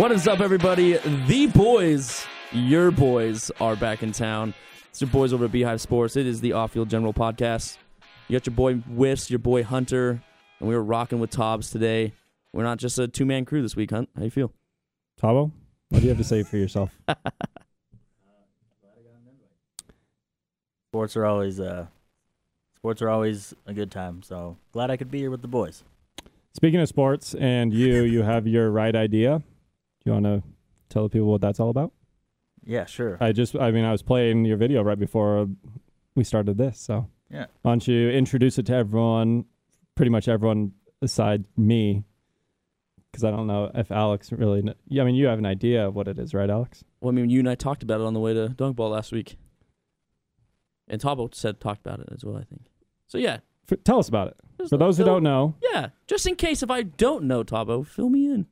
What is up, everybody? The boys, your boys, are back in town. It's your boys over at Beehive Sports. It is the Off Field General Podcast. You got your boy Whiffs, your boy Hunter, and we were rocking with Tobbs today. We're not just a two man crew this week, Hunt. How you feel? Tabo, what do you have to say for yourself? Sports are always uh, sports are always a good time. So glad I could be here with the boys. Speaking of sports and you, you have your right idea. Do you want to tell the people what that's all about? Yeah, sure. I just, I mean, I was playing your video right before we started this. So Yeah. why don't you introduce it to everyone, pretty much everyone aside me, because I don't know if Alex really. Kn- yeah, I mean, you have an idea of what it is, right, Alex? Well, I mean, you and I talked about it on the way to Dunk Ball last week. And Tabo said talked about it as well, I think. So, yeah. F tell us about it. just For those who don't know, Yeah, just in case if I don't know, Tabo, fill me in.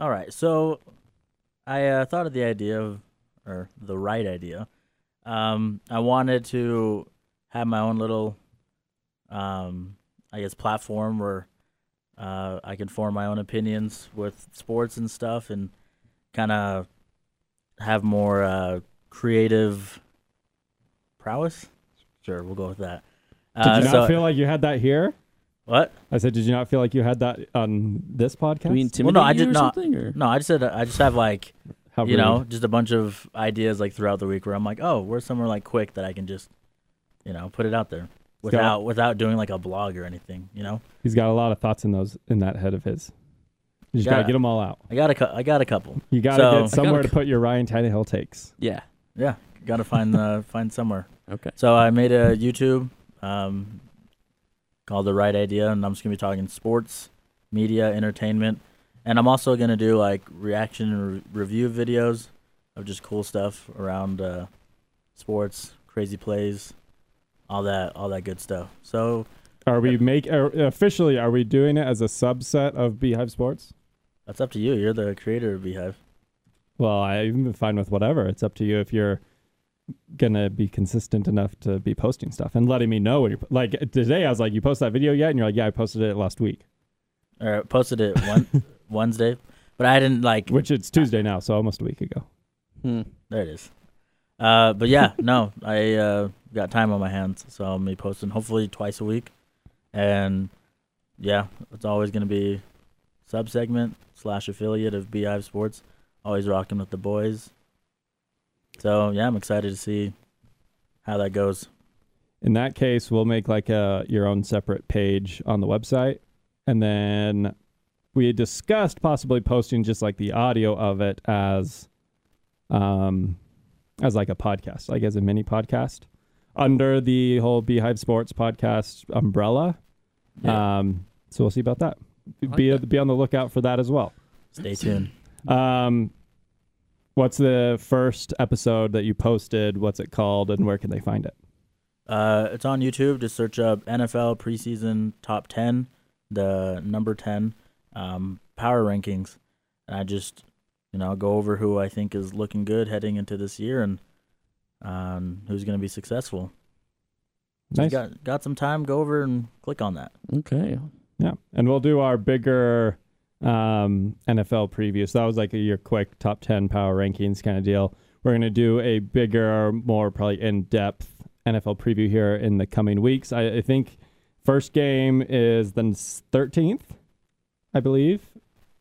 All right. So I uh, thought of the idea of, or the right idea. Um, I wanted to have my own little, um, I guess, platform where uh, I can form my own opinions with sports and stuff, and kind of have more uh, creative prowess. Sure, we'll go with that. did Uh, you not so- feel like you had that here? What? I said, did you not feel like you had that on this podcast? Do we Well, no, I did not. Or? No, I just said I just have like How you know, just a bunch of ideas like throughout the week where I'm like, oh, where's somewhere like quick that I can just, you know, put it out there without without doing like a blog or anything. You know, He's got a lot of thoughts in those in that head of his. You just Yeah. gotta get them all out. I got a cou- I got a couple. You gotta So- get somewhere I to gotta- put your Ryan Tannehill takes. Yeah. Yeah, got to find the find somewhere. Okay. So I made a YouTube um, called The Right Idea, and I'm just gonna be talking sports, media, entertainment, and I'm also gonna do like reaction and re- review videos of just cool stuff around uh, sports, crazy plays, all that all that good stuff. So Are we make are, officially? Are we doing it as a subset of Beehive Sports? that's up to you. You're the creator of Beehive. Well, I even been fine with whatever. It's up to you if you're gonna be consistent enough to be posting stuff and letting me know when you're like today. I was like, "You post that video yet?" And you're like, "Yeah, I posted it last week," Or posted it one Wednesday, but I didn't like. which it's Tuesday now, so almost a week ago. Hmm. There it is. Uh, but yeah, no, I uh, got time on my hands, so I'll be posting hopefully twice a week, and yeah, it's always gonna be sub segment slash affiliate of Beehive Sports. Always rocking with the boys. So yeah, I'm excited to see how that goes. In that case, we'll make like a your own separate page on the website, and then we had discussed possibly posting just like the audio of it as, um, as like a podcast, like as a mini podcast under the whole Beehive Sports podcast umbrella. Yeah. Um, so we'll see about that. like be that. be on the lookout for that as well. Stay tuned. Um, what's the first episode that you posted? What's it called, and where can they find it? Uh, it's on YouTube. Just search up NFL preseason top ten, the number ten um, power rankings, and I just you know go over who I think is looking good heading into this year and um, who's going to be successful. Nice. you got got some time? Go over and click on that. Okay. Yeah, and we'll do our bigger um, NFL preview. So that was like a your quick top ten power rankings kind of deal. We're gonna do a bigger, more probably in depth NFL preview here in the coming weeks. I, I think first game is the thirteenth, I believe.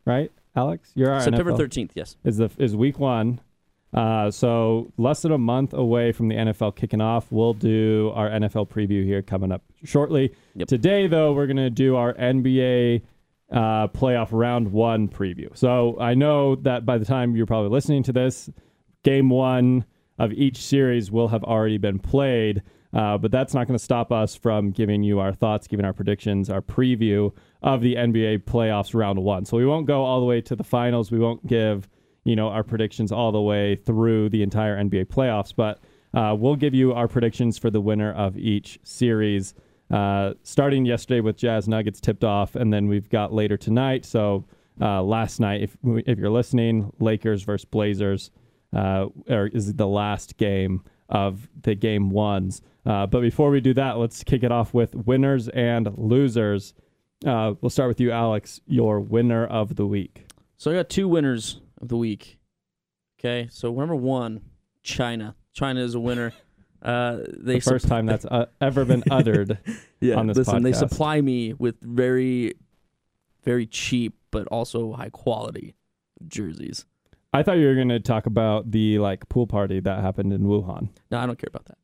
Right, Alex? You're our September 13th, yes. is the is week one. Uh, so less than a month away from the NFL kicking off. We'll do our NFL preview here coming up shortly. Yep. Today, though, we're gonna do our NBA uh, playoff round one preview. So I know that by the time you're probably listening to this, game one of each series will have already been played. Uh, but that's not going to stop us from giving you our thoughts, giving our predictions, our preview of the NBA playoffs round one. So we won't go all the way to the finals. We won't give, you know, our predictions all the way through the entire NBA playoffs, but uh, we'll give you our predictions for the winner of each series. Uh, starting yesterday with Jazz Nuggets tipped off, and then we've got later tonight. So uh, last night, if if you're listening, Lakers versus Blazers uh, is the last game of the game ones. Uh, but before we do that, let's kick it off with winners and losers. Uh, we'll start with you, Alex. Your winner of the week. So I got two winners of the week. Okay, so number one, China. China is a winner. Uh, they the first supp- time that's uh, ever been uttered. yeah, on this listen, they supply me with very, very cheap but also high quality jerseys. I thought you were going to talk about the like pool party that happened in Wuhan, No, I don't care about that.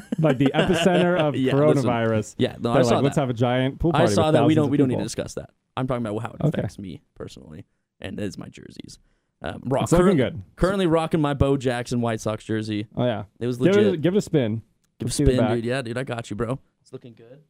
like the epicenter of Yeah, listen. coronavirus. Yeah, no, They're I saw like, let's that. have a giant pool party. I saw that. We don't. We don't need to discuss that. I'm talking about how it Okay. affects me personally, and it is my jerseys. Um, rock, It's looking current- good. Currently rocking my Bo Jackson White Sox jersey. Oh yeah, It was give legit. it, give it a spin. Give a see the spin, dude. Yeah, dude, I got you, bro. It's looking good.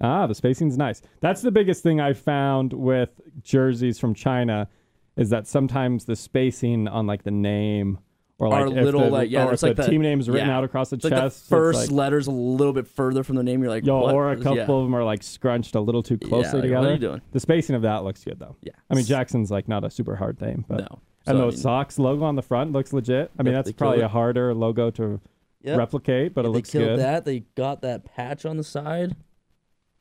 Ah, the spacing's nice. That's the biggest thing I found with jerseys from China, is that sometimes the spacing on like the name or like Are little, the, like- yeah, it's like the, the- team name's written yeah. out across the It's like chest. the first like, letters a little bit further from the name. You're like, yo, what? or a couple Yeah. of them are like scrunched a little too Yeah, closely like, together. What are you doing? The spacing of that looks good though. Yeah. I mean, Jackson's like not a super hard name, but no. and So, I the mean, Sox logo on the front looks legit. I mean, that's probably a harder logo to Yep. replicate, but Yeah, it looks they killed good. that. They got that patch on the side.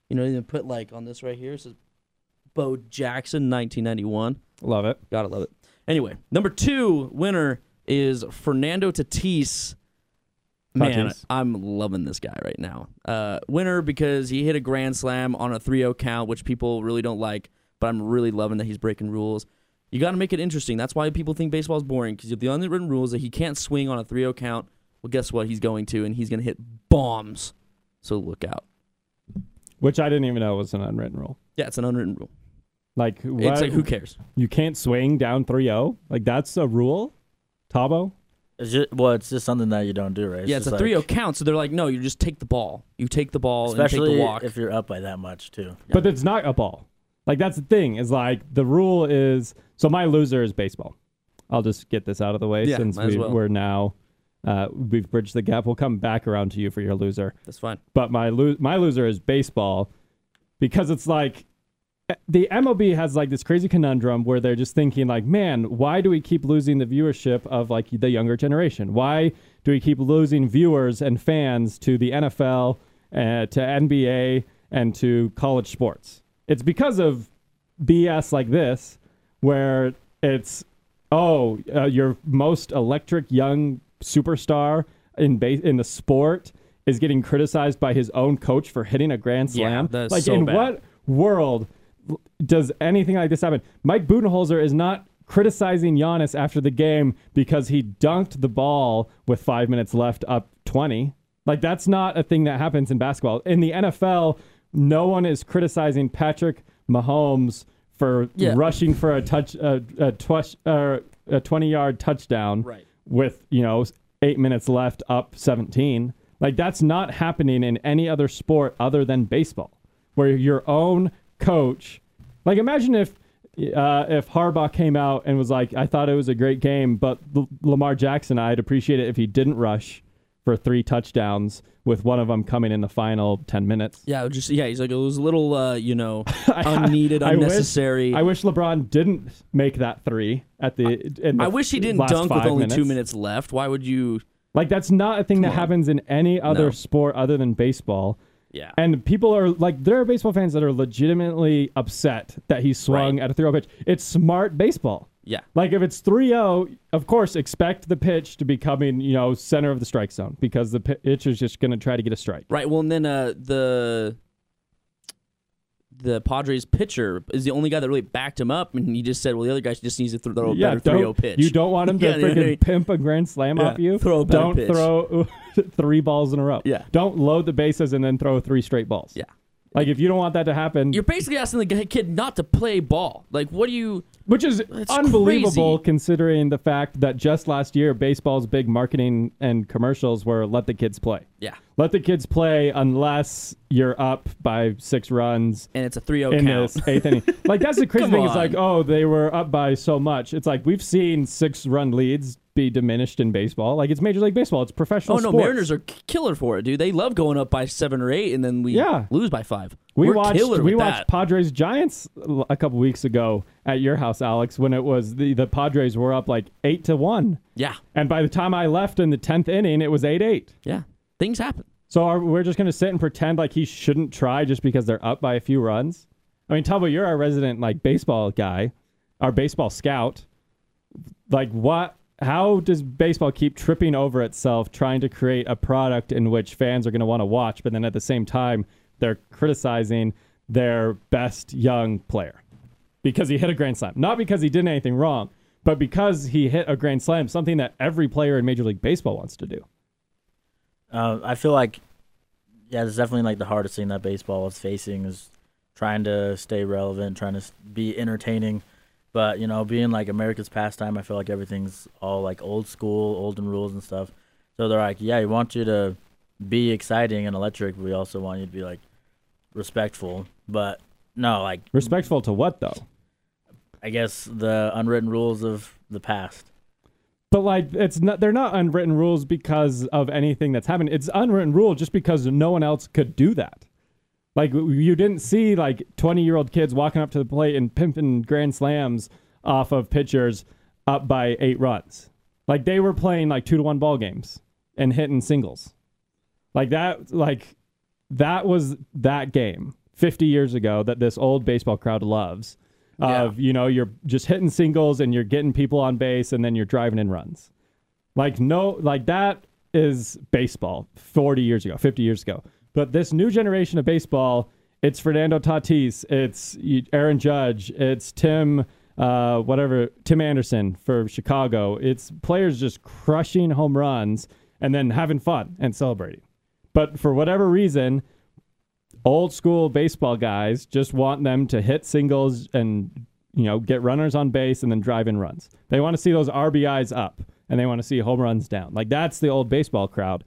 You know, they put like on this right here. It says Bo Jackson, 1991. Love it. Gotta love it. Anyway, number two winner is Fernando Tatis. Man, Tatis. I'm loving this guy right now. Uh, winner because he hit a grand slam on a 3-0 count, which people really don't like, but I'm really loving that he's breaking rules. You got to make it interesting. That's why people think baseball is boring because the unwritten rule is that he can't swing on a 3-0 count. Well, guess what? He's going to, and he's going to hit bombs. So look out. Which I didn't even know was an unwritten rule. Yeah, it's an unwritten rule. Like, what? It's like who cares? you can't swing down 3-0? Like that's a rule? Tabo? It's just, well, it's just something that you don't do, right? yeah, it's a just 3-0 like- count, so they're like, no, you just take the ball. You take the ball and take especially the walk. if you're up by that much too. Yeah. But it's not a ball. Like that's the thing is like the rule is so my loser is baseball. I'll just get this out of the way Yeah, since might as we, well. we're now uh, we've bridged the gap. We'll come back around to you for your loser. That's fine. But my lo- my loser is baseball because it's like the MLB has like this crazy conundrum where they're just thinking like, man, why do we keep losing the viewership of like the younger generation? Why do we keep losing viewers and fans to the NFL, uh, to NBA, and to college sports? It's because of BS like this, where it's oh, uh, your most electric young superstar in base in the sport is getting criticized by his own coach for hitting a grand Yeah, slam. is like so in bad. what world does anything like this happen? Mike Budenholzer is not criticizing Giannis after the game because he dunked the ball with five minutes left up 20. Like, that's not a thing that happens in basketball. In the NFL, no one is criticizing Patrick Mahomes for Yeah. rushing for a touch, a, a, uh, a 20 yard touchdown Right. with, you know, eight minutes left up 17. Like, that's not happening in any other sport other than baseball, where your own coach, like, imagine if. Uh, if Harbaugh came out and was like, "I thought it was a great game, but L- Lamar Jackson, I'd appreciate it if he didn't rush for three touchdowns, with one of them coming in the final ten minutes." Yeah, just yeah, he's like it was a little uh, you know, unneeded, I wish- unnecessary. I wish LeBron didn't make that three at the. in the I wish he didn't dunk with only two minutes left. Why would you? Like that's not a thing Come that on. happens in any other No. sport other than baseball. Yeah, And people are like, there are baseball fans that are legitimately upset that he swung Right. at a 3 0 pitch. It's smart baseball. yeah, Like if it's 3-0, of course, expect the pitch to be coming, you know, center of the strike zone because the pitcher is just going to try to get a strike. right. Well, and then uh, the the Padres pitcher is the only guy that really backed him up, and he just said, "Well, the other guy just needs to throw a yeah, better 3 don't, pitch." you don't want him to Yeah, freaking pimp a grand slam Yeah, off you. throw don't pitch. throw three balls in a row. Yeah. Don't load the bases and then throw three straight balls. Yeah. Like if you don't want that to happen, You're basically asking the kid not to play ball. Like, what do you? which is unbelievable crazy. considering the fact that just last year baseball's big marketing and commercials were let the kids play. Yeah, Let the kids play unless you're up by six runs and it's a 3-0 in count. this eighth inning. Like that's the crazy thing. It's like, oh, they were up by so much. It's like we've seen six run leads be diminished in baseball. Like it's Major League Baseball. It's professional. Oh no, sports. Mariners are killer for it, dude. They love going up by seven or eight, and then we Yeah. lose by five. We We're watched we watched that. Padres Giants a couple weeks ago at your house, Alex, when it was the the Padres were up like eight to one, yeah, and by the time I left in the tenth inning, it was eight eight. yeah. Things happen. So are, we're just gonna sit and pretend like he shouldn't try just because they're up by a few runs. I mean, Tubbo, you're our resident like baseball guy, our baseball scout. Like what? How does baseball keep tripping over itself trying to create a product in which fans are going to want to watch, but then at the same time they're criticizing their best young player because he hit a grand slam, not because he did anything wrong, but because he hit a grand slam, something that every player in Major League Baseball wants to do. Uh, I feel like, yeah, it's definitely like the hardest thing that baseball is facing is trying to stay relevant, trying to be entertaining. But you know, being like America's pastime, I feel like everything's all like old school, olden rules and stuff. So they're like, yeah, we want you to be exciting and electric, but we also want you to be like respectful. But no, like Respectful to what though? I guess the unwritten rules of the past. But like it's not they're not unwritten rules because of anything that's happened. It's unwritten rule just because no one else could do that. Like you didn't see like 20-year-old kids walking up to the plate and pimping grand slams off of pitchers up by 8 runs. Like they were playing like 2 to 1 ball games and hitting singles. Like that like that was that game 50 years ago that this old baseball crowd loves Yeah. of you know you're just hitting singles and you're getting people on base and then you're driving in runs. Like no like that is baseball 40 years ago 50 years ago. But this new generation of baseball it's fernando tatis it's aaron judge it's tim uh, whatever tim anderson for chicago. It's players just crushing home runs and then having fun and celebrating. But for whatever reason old school baseball guys just want them to hit singles and you know get runners on base and then drive in runs. They want to see those RBIs up and they want to see home runs down. Like that's the old baseball crowd.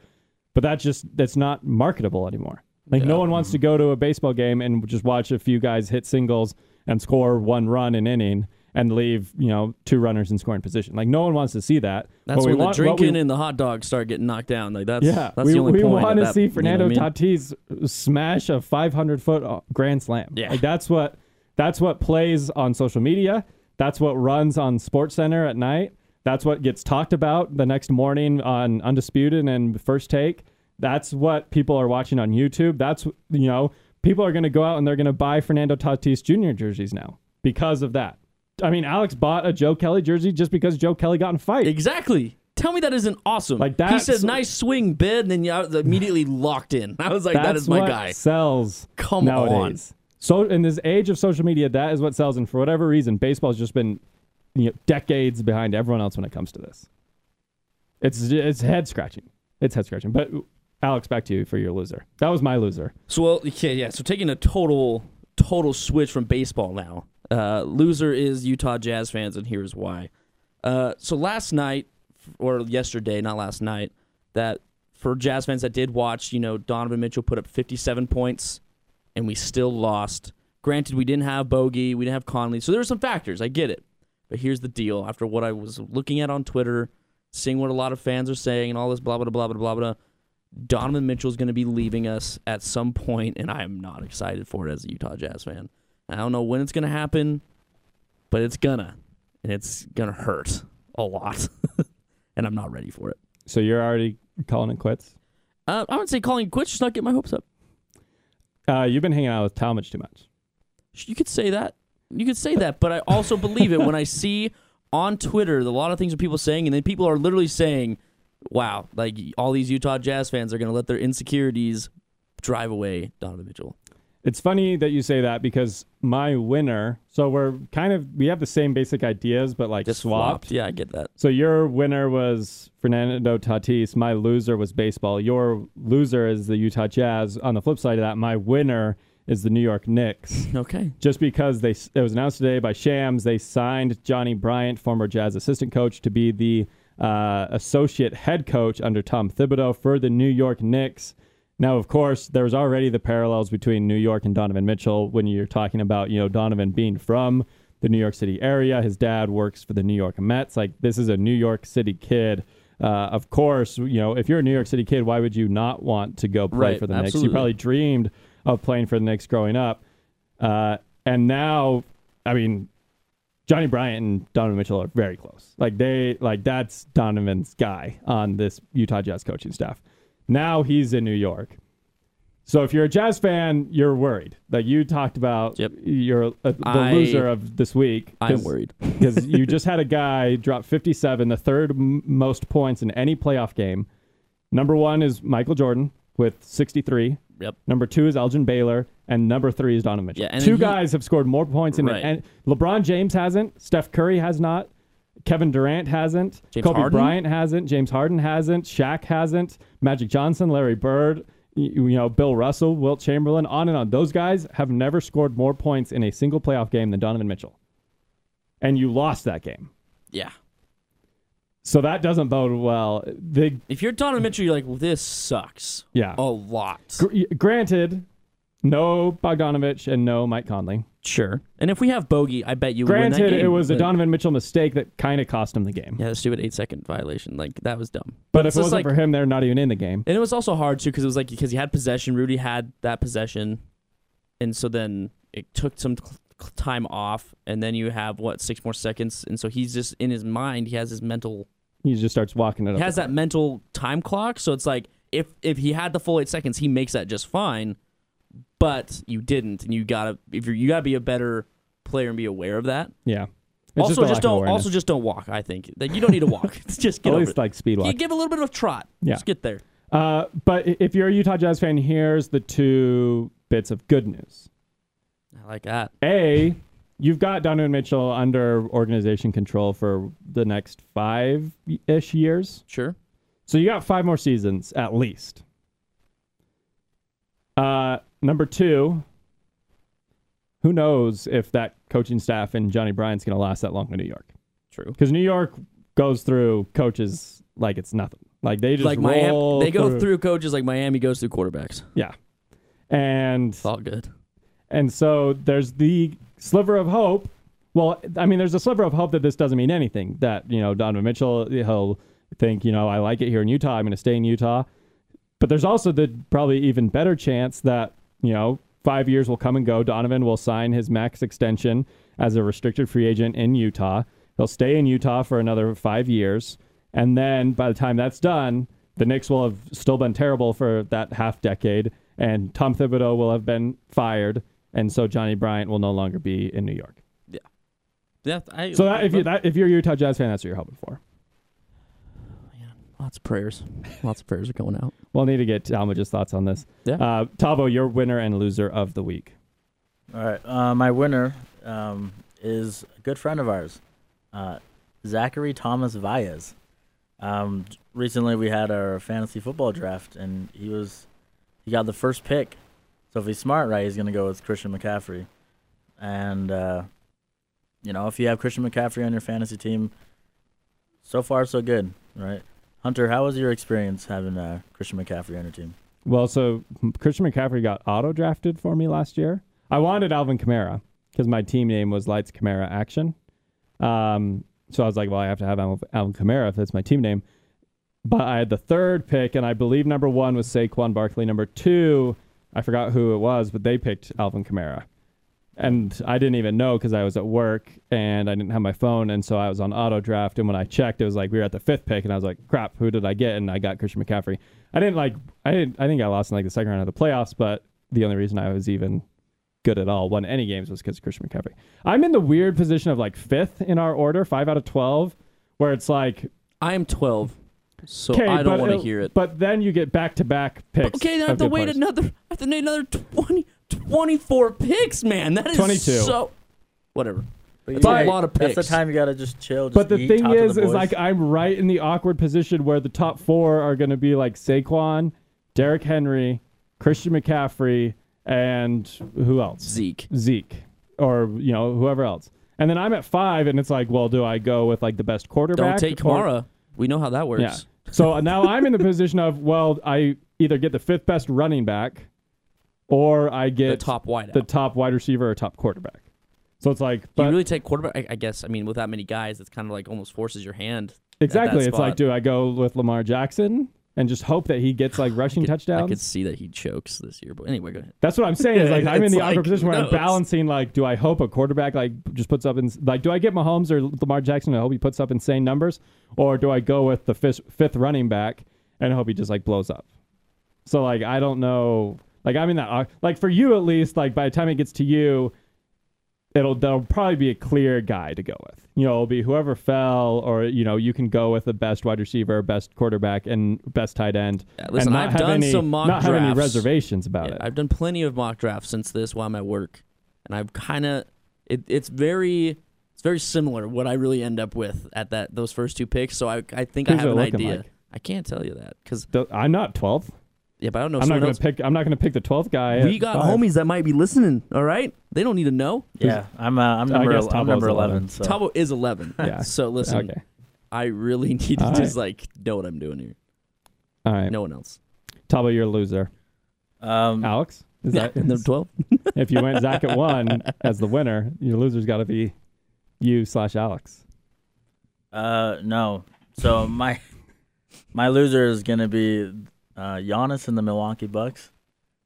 But that's just that's not marketable anymore. Like no one wants to go to a baseball game and just watch a few guys hit singles and score one run an inning and leave, you know, two runners in scoring position. Like no one wants to see that. That's What we when the want- what we- drinking and the hot dogs start getting knocked down. Like that's yeah, that's we, the only we point. want to see you know Fernando I mean? Tatis smash a 500 foot uh, grand slam. Yeah. like that's what that's what plays on social media. That's what runs on Sports Center at night. That's what gets talked about the next morning on Undisputed and First Take. That's what people are watching on YouTube. That's you know people are going to go out and they're going to buy Fernando Tatis Jr. jerseys now because of that. I mean, Alex bought a Joe Kelly jersey just because Joe Kelly got in a fight. Exactly. Tell me that isn't awesome. Like, that. he said, "Nice swing, bid," and then you out- immediately locked in. I was like, That's my guy." Sells Come nowadays. So in this age of social media, that is what sells. And for whatever reason, baseball's just been you know, decades behind everyone else when it comes to this. It's it's head scratching. It's head scratching. But Alex, back to you for your loser. That was my loser. So well, okay, yeah. So taking a total total switch from baseball now. Uh, loser is Utah Jazz fans, and here's why. Uh, so last night or yesterday, not last night, that for Jazz fans that did watch, you know, Donovan Mitchell put up 57 points, and we still lost. Granted, we didn't have Bogey, we didn't have Conley, so there were some factors. I get it, but here's the deal: after what I was looking at on Twitter, seeing what a lot of fans are saying, and all this blah blah blah blah blah blah. Donovan Mitchell is going to be leaving us at some point, and I am not excited for it as a Utah Jazz fan. I don't know when it's going to happen, but it's gonna, and it's gonna hurt a lot, and I'm not ready for it. So you're already calling it quits. Uh, I would say calling it quits, just not get my hopes up. Uh, you've been hanging out with Talmadge too much. You could say that. You could say that, but I also believe it when I see on Twitter a lot of things that people are saying, and then people are literally saying, "Wow, like all these Utah Jazz fans are going to let their insecurities drive away Donovan Mitchell." It's funny that you say that because my winner. So we're kind of we have the same basic ideas, but like Just swapped. swapped. Yeah, I get that. So your winner was Fernando Tatis. My loser was baseball. Your loser is the Utah Jazz. On the flip side of that, my winner is the New York Knicks. Okay. Just because they it was announced today by Shams, they signed Johnny Bryant, former Jazz assistant coach, to be the uh, associate head coach under Tom Thibodeau for the New York Knicks. Now, of course, there was already the parallels between New York and Donovan Mitchell when you're talking about, you know, Donovan being from the New York City area. His dad works for the New York Mets. Like, this is a New York City kid. Uh, of course, you know, if you're a New York City kid, why would you not want to go play Right, for the Knicks? You probably dreamed of playing for the Knicks growing up. Uh, and now, I mean, Johnny Bryant and Donovan Mitchell are very close. Like they, like that's Donovan's guy on this Utah Jazz coaching staff. Now he's in New York. So if you're a Jazz fan, you're worried. Like you talked about, Yep. you're uh, the I- loser of this week. I'm worried. because you just had a guy drop 57, the third m- most points in any playoff game. Number one is Michael Jordan with 63. Yep. Number two is Elgin Baylor, and number three is Donovan Mitchell. Yeah, Two he- guys have scored more points in Right. it. And LeBron James hasn't. Steph Curry has not. Kevin Durant hasn't. James Kobe Harden? Bryant hasn't. James Harden hasn't. Shaq hasn't. Magic Johnson, Larry Bird, you know, Bill Russell, Wilt Chamberlain, on and on. Those guys have never scored more points in a single playoff game than Donovan Mitchell. And you lost that game. Yeah. So that doesn't bode well. If you're Donovan Mitchell, you're like, well, this sucks yeah. a lot. Gr- granted, no Bogdanovich and no Mike Conley. Sure. And if we have Bogey, I bet you win that Granted, game. it was a but- Donovan Mitchell mistake that kind of cost him the game. Yeah, the stupid eight second violation. Like that was dumb. But it's if it just wasn't like- for him, they're not even in the game. And it was also hard too because it was like because he had possession. Rudy had that possession, and so then it took some cl- cl- time off, and then you have what six more seconds, and so he's just in his mind. He has his mental. He just starts walking it up. He has that mental time clock. So it's like if if he had the full eight seconds, he makes that just fine. But you didn't, and you gotta if you're you gotta be a better player and be aware of that. Yeah. It's also, a lack just don't also just don't walk. I think that you don't need to walk. just get at least like speed You give a little bit of trot. Yeah. Just get there. Uh, but if you're a Utah Jazz fan, here's the two bits of good news. I like that. A, you've got Donovan Mitchell under organization control for the next five ish years. Sure. So you got five more seasons at least. Uh, number two, who knows if that coaching staff and Johnny Bryant's going to last that long in New York? True. Because New York goes through coaches like it's nothing. Like they just like Miami, they go through coaches like Miami goes through quarterbacks. Yeah, and It's all good. and so there's the sliver of hope. Well, I mean, there's a sliver of hope that this doesn't mean anything. That you know, Donovan Mitchell, he'll think, you know, I like it here in Utah. I'm going to stay in Utah. But there's also the probably even better chance that you know, five years will come and go. Donovan will sign his max extension as a restricted free agent in Utah. He'll stay in Utah for another five years, and then by the time that's done, the Knicks will have still been terrible for that half decade, and Tom Thibodeau will have been fired, and so Johnny Bryant will no longer be in New York. Yeah. I, So that, if you that, if you're a Utah Jazz fan, that's what you're hoping for. Lots of prayers, lots of prayers are going out. We'll need to get Talmadge's thoughts on this. Yeah. Uh, Tavo, your winner and loser of the week. All right. Uh, my winner um, is a good friend of ours, uh, Zachary Thomas Valles. Um, recently, we had our fantasy football draft, and he was he got the first pick. So if he's smart, right, he's gonna go with Christian McCaffrey. And uh, you know, if you have Christian McCaffrey on your fantasy team, so far so good, right? Hunter, how was your experience having uh, Christian McCaffrey on your team? Well, so Christian McCaffrey got auto drafted for me last year. I wanted Alvin Kamara because my team name was Lights Kamara Action. Um, so I was like, well, I have to have Alvin Kamara if that's my team name. But I had the third pick, and I believe number one was Saquon Barkley. Number two, I forgot who it was, but they picked Alvin Kamara. And I didn't even know because I was at work and I didn't have my phone. And so I was on auto draft. And when I checked, it was like we were at the fifth pick. And I was like, crap, who did I get? And I got Christian McCaffrey. I didn't like, I didn't, I think I lost in like the second round of the playoffs. But the only reason I was even good at all, won any games, was because of Christian McCaffrey. I'm in the weird position of like fifth in our order, five out of 12, where it's like, I am 12, so I don't want to hear it. But then you get back to back picks. okay, then I have to wait players. another. I have to wait another 20, 24 picks, man. That is 22. so. Whatever. But It's a lot of picks. That's the time you gotta just chill. Just But the eat, thing talk to the is, is like I'm right in the awkward position where the top four are going to be like Saquon, Derrick Henry, Christian McCaffrey, and who else? Zeke. Zeke, or you know whoever else. And then I'm at five, and it's like, well, do I go with like the best quarterback? Don't take or- Kamara. We know how that works. Yeah. So now I'm in the position of, well, I either get the fifth best running back, or I get The top wide. the top wide receiver or top quarterback. So it's like, Do but you really take quarterback? I, I guess. I mean, with that many guys, it's kind of like almost forces your hand. exactly, it's like, do I go with Lamar Jackson and just hope that he gets like rushing I could, touchdowns? I could see that he chokes this year. But anyway, go ahead. That's what I'm saying. Is like I'm in the like, awkward position where who I'm balancing like, do I hope a quarterback like just puts up in like, do I get Mahomes or Lamar Jackson and hope he puts up insane numbers, or do I go with the fifth, fifth running back and hope he just like blows up? So like I don't know. Like I'm in that like for you at least. Like by the time it gets to you, it'll there'll probably be a clear guy to go with. You know, it'll be whoever fell, or you know, you can go with the best wide receiver, best quarterback, and best tight end. Yeah, listen, and I've done any, some mock not have any drafts. reservations about Yeah, it. I've done plenty of mock drafts since this while I'm at work, and I've kind of it, it's very it's very similar what I really end up with at that those first two picks. So I I think I have an idea. like? I can't tell you that because I'm not 12th. Yeah, but I don't know. I'm not someone going else. to pick. I'm not going to pick the 12th guy. we got five. homies that might be listening. All right, they don't need to know. Yeah, I'm. Uh, I'm number. guess I'm number 11. eleven. So Tabo is 11. Yeah. So listen, Okay. I really need to All just like know what I'm doing here. All right. No one else. Tabo, you're a loser. um, Alex, is that Number 12. if you went Zach at one as the winner, your loser's got to be you slash Alex. Uh, no. So my my loser is gonna be uh, Giannis and the Milwaukee Bucks.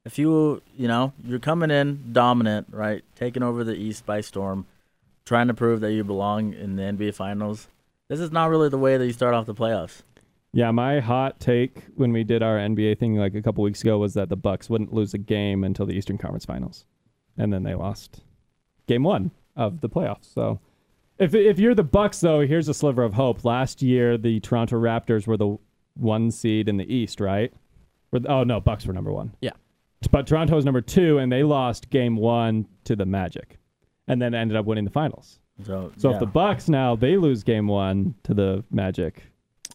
If you you know you're coming in dominant, right, taking over the East by storm, trying to prove that you belong in the NBA Finals. This is not really the way that you start off the playoffs. Yeah, my hot take when we did our NBA thing like a couple weeks ago was that the Bucks wouldn't lose a game until the Eastern Conference Finals, and then they lost game one of the playoffs. So, if if you're the Bucks, though, here's a sliver of hope. Last year, the Toronto Raptors were the one seed in the East, right? Or- oh no, Bucks were number one. Yeah. but Toronto was number two, and they lost game one to the Magic, and then ended up winning the finals. So So yeah. if the Bucks now they lose game one to the Magic,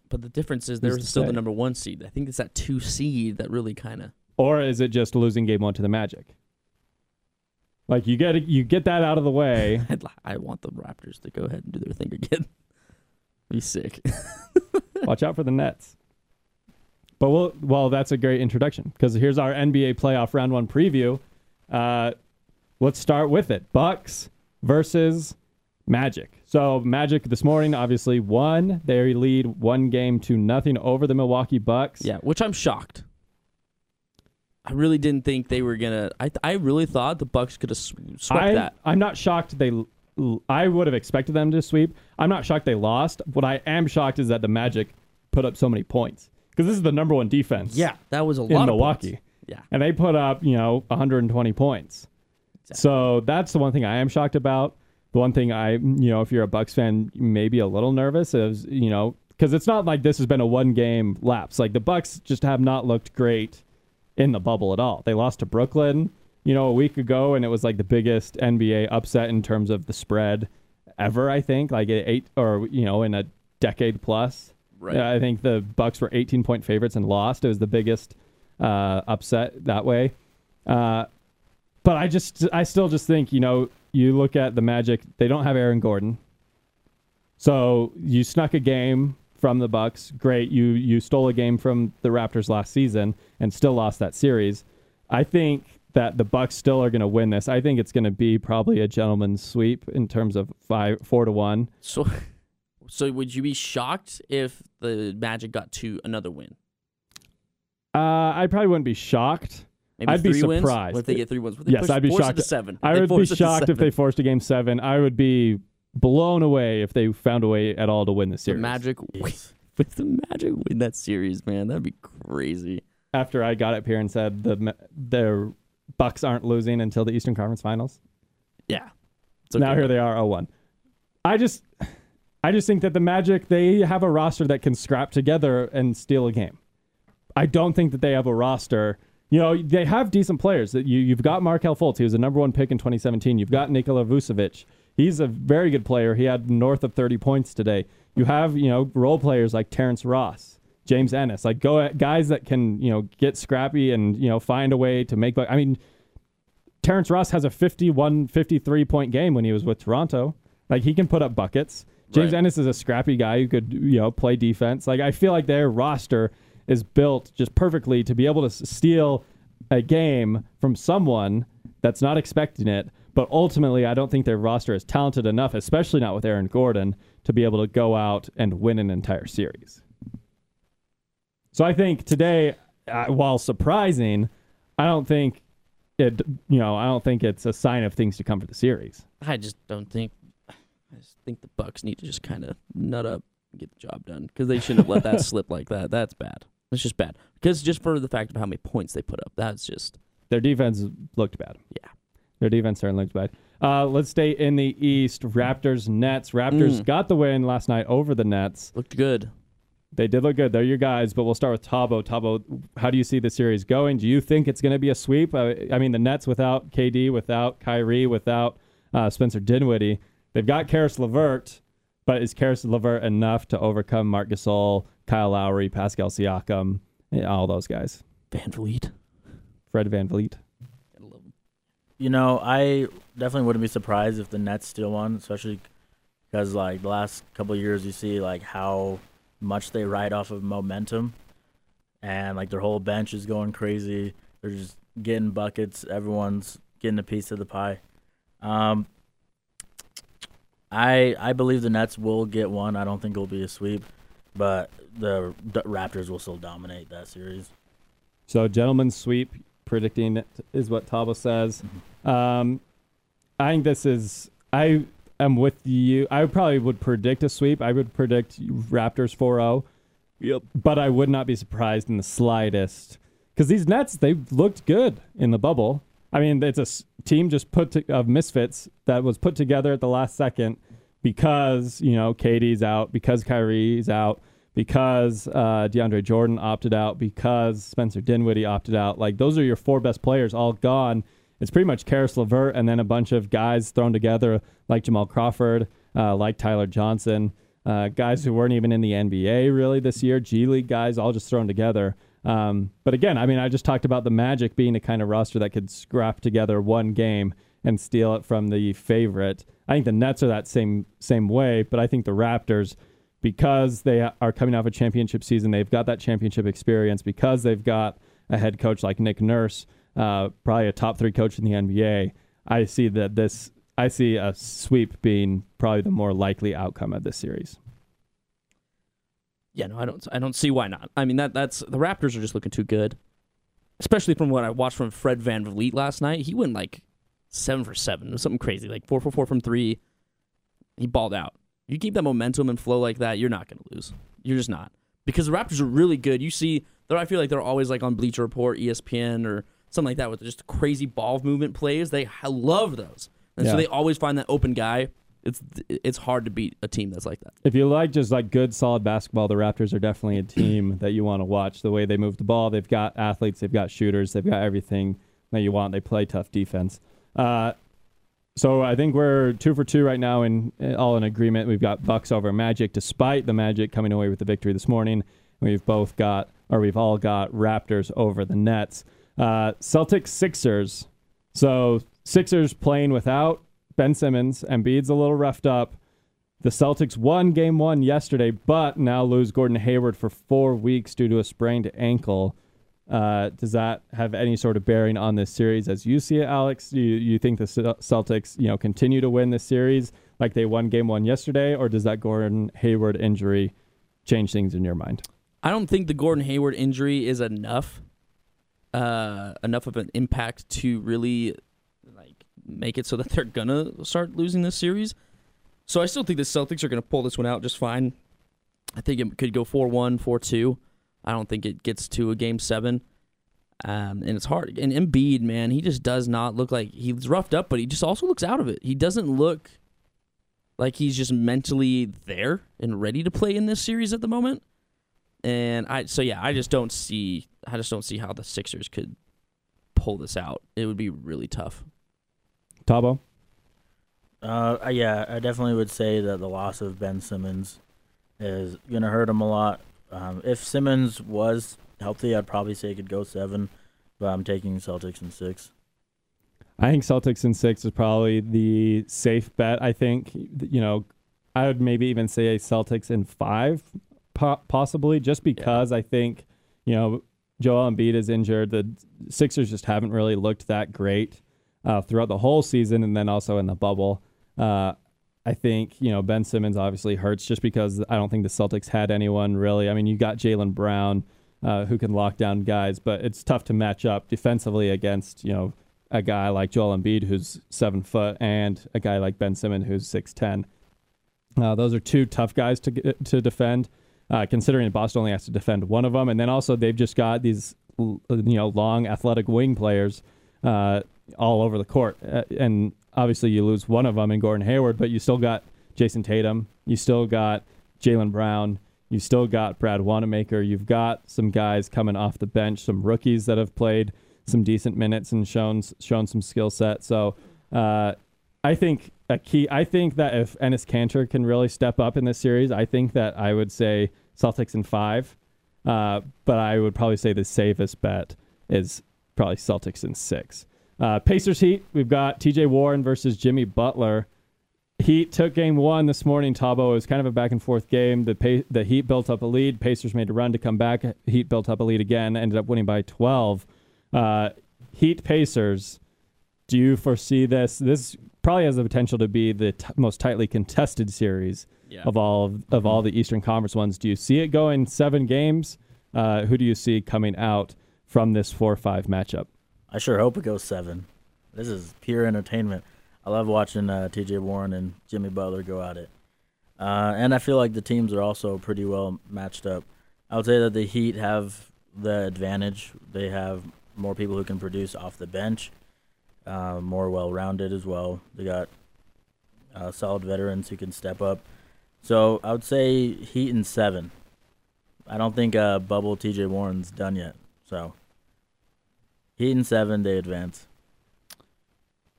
But the difference is they're still say? the number one seed. I think it's that two seed that really kind of. or is it just losing game one to the Magic? Like you get you get that out of the way. I want the Raptors to go ahead and do their thing again. Be sick. Watch out for the Nets. But we'll, well, that's a great introduction because here's our NBA playoff round one preview. Uh, let's start with it. Bucks versus Magic. So Magic this morning obviously won. They lead one game to nothing over the Milwaukee Bucks. Yeah, which I'm shocked. I really didn't think they were gonna. I I really thought the Bucks could have sw- swept I, that. I'm not shocked they. I would have expected them to sweep. I'm not shocked they lost. What I am shocked is that the Magic put up so many points because this is the number one defense. Yeah, that was a in lot of Milwaukee. Yeah, and they put up you know 120 points. Exactly. So that's the one thing I am shocked about. The one thing I, you know, if you're a Bucks fan, maybe a little nervous is, you know, because it's not like this has been a one game lapse. Like the Bucks just have not looked great in the bubble at all. They lost to Brooklyn, you know, a week ago, and it was like the biggest NBA upset in terms of the spread ever. I think like eight or you know in a decade plus. Right. Yeah, I think the Bucks were 18 point favorites and lost. It was the biggest uh, upset that way. Uh, but I just, I still just think, you know, you look at the Magic. They don't have Aaron Gordon, so you snuck a game from the Bucks. Great, you you stole a game from the Raptors last season and still lost that series. I think that the Bucks still are going to win this. I think it's going to be probably a gentleman's sweep in terms of five, four to one. So, so would you be shocked if the Magic got to another win? Uh, I probably wouldn't be shocked. Maybe I'd be surprised. If they get three wins? They Yes, I'd be shocked. seven. I would be force it to shocked if they forced a game seven. I would be blown away if they found a way at all to win the the. Magic. Jeez. With the Magic win that series, man, that'd be crazy. After I got up here and said the the Bucks aren't losing until the Eastern Conference Finals. Yeah. It's Now here they are, 0-1. I just, I just think that the Magic they have a roster that can scrap together and steal a game. I don't think that they have a roster. You know, they have decent players. You you've got Markelle Fultz. He was the number one pick in 2017. You've got Nikola Vucevic. He's a very good player. He had north of 30 points today. You have you know role players like Terrence Ross, James Ennis, like go at guys that can you know get scrappy and you know find a way to make. I mean, Terrence Ross has a 51, 53 point game when he was with Toronto. Like he can put up buckets. James Right. Ennis is a scrappy guy who could you know play defense. Like I feel like their roster is built just perfectly to be able to s- steal a game from someone that's not expecting it. But ultimately, I don't think their roster is talented enough, especially not with Aaron Gordon, to be able to go out and win an entire series. So I think today, uh, while surprising, I don't think it. You know, I don't think it's a sign of things to come for the series. I just don't think. I just think the Bucks need to just kind of nut up and get the job done because they shouldn't have let that slip like that. That's bad. That's just bad. Because just for the fact of how many points they put up, that's just their defense looked bad. Yeah. Their defense certainly looked bad. Uh, let's stay in the East. Raptors, Nets. Raptors Mm. got the win last night over the Nets. Looked good. They did look good. They're your guys, but we'll start with Tabo. Tabo, how do you see the series going? Do you think it's going to be a sweep? Uh, I mean, the Nets without KD, without Kyrie, without uh, Spencer Dinwiddie, they've got Caris LeVert, but is Caris LeVert enough to overcome Marc Gasol, Kyle Lowry, Pascal Siakam, all those guys? VanVleet. Fred VanVleet. Gotta love him. You know, I definitely wouldn't be surprised if the Nets still won, especially because like the last couple of years, you see like how much they ride off of momentum, and like their whole bench is going crazy. They're just getting buckets. Everyone's getting a piece of the pie. Um, I I believe the Nets will get one. I don't think it'll be a sweep, but the, the Raptors will still dominate that series. So, gentleman's sweep, predicting it is what Tabo says. Um, I think this is. I am with you. I probably would predict a sweep. I would predict Raptors 4 0. Yep. But I would not be surprised in the slightest because these Nets they've looked good in the bubble. I mean, it's a team just put to, of misfits that was put together at the last second because you know KD's out, because Kyrie's out, because uh, DeAndre Jordan opted out, because Spencer Dinwiddie opted out. Like those are your four best players all gone. It's pretty much Caris LeVert and then a bunch of guys thrown together like Jamal Crawford, uh, like Tyler Johnson, uh, guys who weren't even in the NBA really this year, G League guys, all just thrown together. Um, but again, I mean, I just talked about the Magic being a kind of roster that could scrap together one game and steal it from the favorite. I think the Nets are that same same way, but I think the Raptors, because they are coming off a championship season, they've got that championship experience. Because they've got a head coach like Nick Nurse, uh, probably a top three coach in the NBA. I see that this. I see a sweep being probably the more likely outcome of this series. Yeah, no, I don't. I don't see why not. I mean, that that's the Raptors are just looking too good, especially from what I watched from Fred VanVleet last night. He went like seven for seven, it was something crazy, like four for four from three. He balled out. You keep that momentum and flow like that, you're not going to lose. You're just not because the Raptors are really good. You see, they're, I feel like they're always like on Bleacher Report, ESPN, or something like that with just crazy ball movement plays. They love those, and Yeah. so they always find that open guy. It's it's hard to beat a team that's like that. If you like just like good solid basketball, the Raptors are definitely a team that you want to watch. The way they move the ball, they've got athletes, they've got shooters, they've got everything that you want. They play tough defense. Uh, so I think we're two for two right now, and all in agreement. We've got Bucks over Magic, despite the Magic coming away with the victory this morning. We've both got, or we've all got Raptors over the Nets. Uh, Celtics Sixers. So Sixers playing without Ben Simmons. Embiid's a little roughed up. The Celtics won game one yesterday, but now lose Gordon Hayward for four weeks due to a sprained ankle. Uh, does that have any sort of bearing on this series as you see it, Alex? Do you, you think the Celtics, you know, continue to win this series like they won game one yesterday, or does that Gordon Hayward injury change things in your mind? I don't think the Gordon Hayward injury is enough, uh, enough of an impact to really like make it so that they're gonna start losing this series. So I still think the Celtics are gonna pull this one out just fine. I think it could go 4-1, 4-2. I don't think it gets to a game seven. Um, and it's hard. And Embiid, man, he just does not look like he's roughed up, but he just also looks out of it. He doesn't look like he's just mentally there and ready to play in this series at the moment. And I so yeah, I just don't see I just don't see how the Sixers could pull this out. It would be really tough. Tabo? Uh, uh, yeah, I definitely would say that the loss of Ben Simmons is gonna hurt him a lot. Um, if Simmons was healthy, I'd probably say he could go seven, but I'm taking Celtics in six. I think Celtics in six is probably the safe bet. I think, you know, I would maybe even say a Celtics in five, po- possibly, just because I think, you know, Joel Embiid is injured. The Sixers just haven't really looked that great uh, throughout the whole season and then also in the bubble. Uh, I think, you know, Ben Simmons obviously hurts just because I don't think the Celtics had anyone really. I mean, you got Jaylen Brown uh, who can lock down guys, but it's tough to match up defensively against, you know, a guy like Joel Embiid who's seven foot and a guy like Ben Simmons who's six ten. Uh, those are two tough guys to to defend. Uh, considering Boston only has to defend one of them, and then also they've just got these you know long athletic wing players uh, all over the court. Uh, and obviously, you lose one of them in Gordon Hayward, but you still got Jayson Tatum. You still got Jaylen Brown. You still got Brad Wanamaker. You've got some guys coming off the bench, some rookies that have played some decent minutes and shown shown some skill set. So uh, I think a key. I think that if Enes Kanter can really step up in this series, I think that I would say Celtics in five. Uh, but I would probably say the safest bet is probably Celtics in six. Uh, Pacers Heat. We've got T.J. Warren versus Jimmy Butler. Heat took game one this morning. Tabo it was kind of a back and forth game. The pa- the Heat built up a lead. Pacers made a run to come back. Heat built up a lead again. Ended up winning by 12. Uh, Heat Pacers. Do you foresee this? This probably has the potential to be the t- most tightly contested series Yeah. of all of, of all the Eastern Conference ones. Do you see it going seven games? Uh, who do you see coming out from this four-five matchup? I sure hope it goes seven. This is pure entertainment. I love watching uh, T.J. Warren and Jimmy Butler go at it, uh, and I feel like the teams are also pretty well matched up. I would say that the Heat have the advantage. They have more people who can produce off the bench, uh, more well-rounded as well. They got uh, solid veterans who can step up. So I would say Heat in seven. I don't think uh, Bubble T.J. Warren's done yet. So Heat in seven, they advance.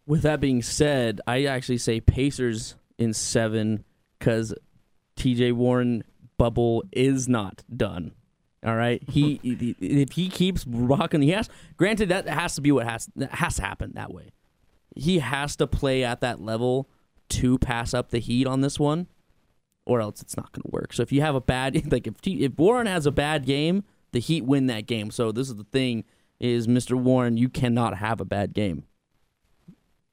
With that being said, I actually say Pacers in seven because TJ Warren bubble is not done. All right, he if he keeps rocking, he has. Granted, that has to be what has that has to happen that way. He has to play at that level to pass up the heat on this one, or else it's not going to work. So if you have a bad like if T, if Warren has a bad game, the Heat win that game. So this is the thing: is Mr. Warren, you cannot have a bad game.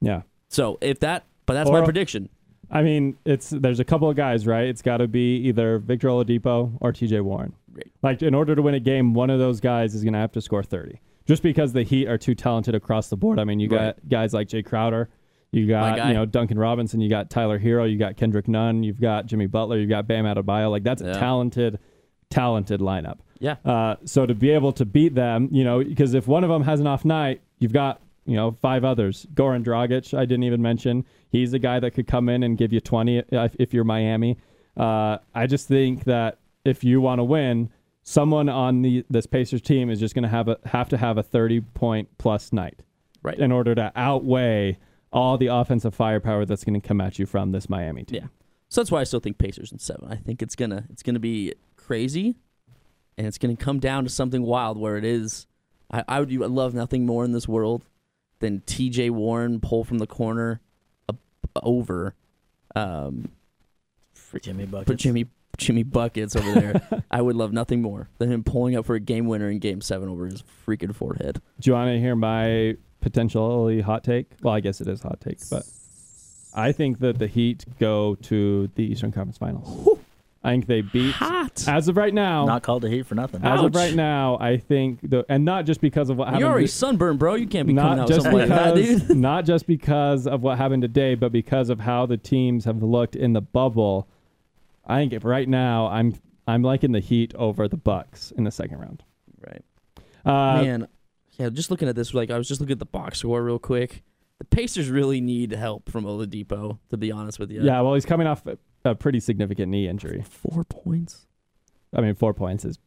Yeah. So if that, but that's Or- my prediction. I mean, it's there's a couple of guys, right? It's got to be either Victor Oladipo or T.J. Warren. Right. Like in order to win a game, one of those guys is going to have to score 30. Just because the Heat are too talented across the board. I mean, you got guys like Jae Crowder, you got you know Duncan Robinson, you got Tyler Herro, you got Kendrick Nunn, you've got Jimmy Butler, you've got Bam Adebayo. Like that's a talented, talented lineup. Yeah. Uh, so to be able to beat them, you know, because if one of them has an off night, you've got you know five others. Goran Dragic, I didn't even mention. He's a guy that could come in and give you twenty if, if you're Miami. Uh, I just think that if you want to win, someone on the this Pacers team is just going to have a have to have a thirty point plus night Right. in order to outweigh all the offensive firepower that's going to come at you from this Miami team. Yeah. So that's why I still think Pacers in seven. I think it's gonna it's gonna be crazy, and it's gonna come down to something wild where it is. I, I would I love nothing more in this world than T.J. Warren pull from the corner up, over, um, freaking- Jimmy put Buckets. Jimmy Jimmy buckets over there. I would love nothing more than him pulling up for a game winner in Game Seven over his freaking forehead. Do you want to hear my potentially hot take? Well, I guess it is hot take, but I think that the Heat go to the Eastern Conference Finals. I think they beat. Hot. As of right now, Not called the Heat for nothing. as of right now, I think the and not just because of what happened. You're already to- sunburned, bro. You can't be coming not out with just something like that, because dude. not just because of what happened today, but because of how the teams have looked in the bubble. I think if right now I'm I'm liking the Heat over the Bucks in the second round. Right. Uh, Man, yeah, just looking at this, like I was just looking at the box score real quick. The Pacers really need help from Oladipo, to be honest with you. yeah, well, he's coming off a, a pretty significant knee injury. Four points. I mean, four points is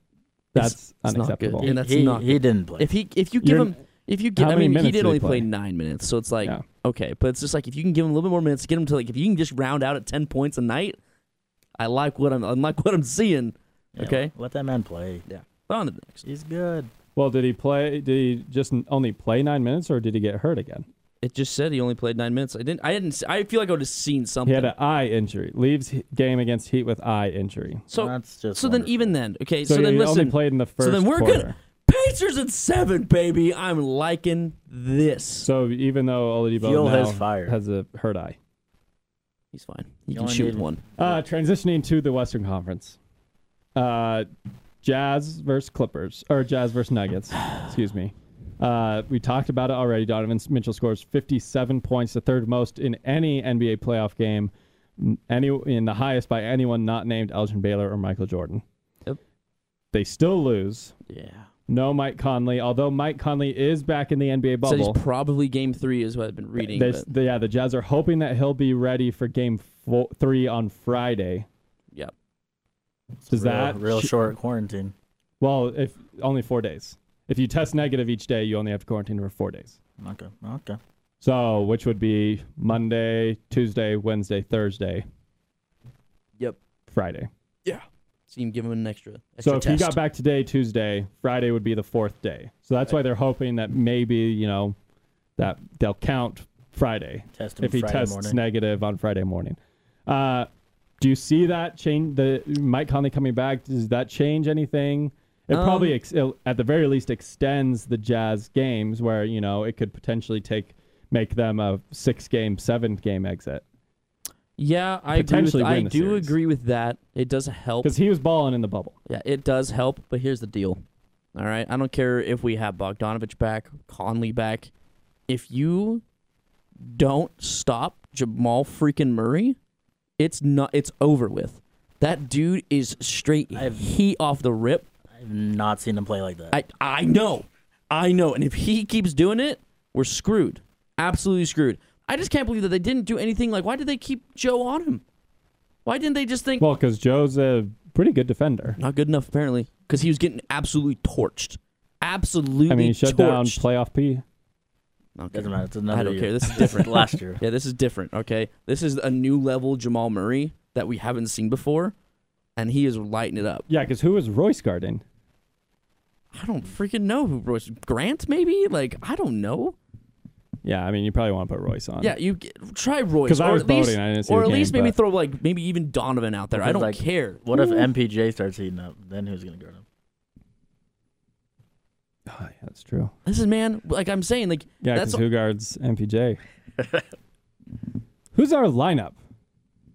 that's It's- it's not good. unacceptable. he, and that's he, not he didn't play. If he if you give You're- him if you give, I mean he did did only play play? nine minutes, so it's like Yeah. okay, but it's just like if you can give him a little bit more minutes, get him to like if you can just round out at ten points a night, I like what I'm I like what I'm seeing. Yeah, okay. Let that man play. Yeah, on to the next. He's good. Well, did he play? Did he just only play nine minutes, or did he get hurt again? It just said he only played nine minutes. I didn't. I didn't. I feel like I would have seen something. He had an eye injury. Leaves he- game against Heat with eye injury. so that's just so then even then, okay. So, So, then he listen. only played in the first. So then we're quarter. gonna- Pacers at seven, baby. I'm liking this. So even though Oladipo Fuel now has fire. has a hurt eye. He's fine. He You can shoot with need- one. Uh, transitioning to the Western Conference. Uh, Jazz versus Clippers or Jazz versus Nuggets. Excuse me. Uh, we talked about it already. Donovan Mitchell scores 57 points, the third most in any NBA playoff game, any in the highest by anyone not named Elgin Baylor or Michael Jordan. Yep. They still lose. Yeah. no Mike Conley. Although Mike Conley is back in the NBA So bubble. he's probably game three, is what I've been reading. They- but- the- yeah, the Jazz are hoping that he'll be ready for Game four, three on Friday. Yep. Does real, that real short quarantine? Well, if only four days. If you test negative each day, you only have to quarantine for four days. Okay, okay. So, which would be Monday, Tuesday, Wednesday, Thursday, Yep. Friday. Yeah. So you can give him an extra. extra So if test. you got back today, Tuesday, Friday would be the fourth day. So that's why they're hoping that maybe you know that they'll count Friday Test him if he Friday tests morning. negative on Friday morning. Uh, do you see that change? The Mike Conley coming back does that change anything? It Um, probably, ex- it- at the very least, extends the Jazz games where you know it could potentially take make them a six game, seven game exit yeah, I agree with, I do series. agree with that. It does help. because he was balling in the bubble. Yeah, it does help, but here's the deal. All right, I don't care if we have Bogdanovich back, Conley back. If you don't stop Jamal freaking Murray, it's not. It's over with. That dude is straight heat off the rip. I've not seen him play like that. I I know, I know. And if he keeps doing it, we're screwed. Absolutely screwed. I just can't believe that they didn't do anything. Like, why did they keep Joe on him? Why didn't they just think Well, because Joe's a pretty good defender. not good enough? Apparently, because he was getting absolutely torched. Absolutely. I mean, he shut down torched. playoff P. Okay. Doesn't matter. It's another I don't year. care. This is different. Last year. yeah, this is different. Okay, this is a new level Jamal Murray that we haven't seen before, and he is lighting it up. Yeah, because who was Royce guarding? I don't freaking know who Royce Grant. Maybe like I don't know. Yeah, I mean, you probably want to put Royce on. Yeah, you get, try Royce. 'Cause I was at least, voting, I didn't see or the at least game, maybe but- throw like maybe even Donovan out there. I don't like, care. What if hmm. MPJ starts heating up? Then who's gonna guard him? Oh, yeah, that's true. This is man. Like I'm saying, like Yeah, That's because who guards MPJ? Who's our lineup?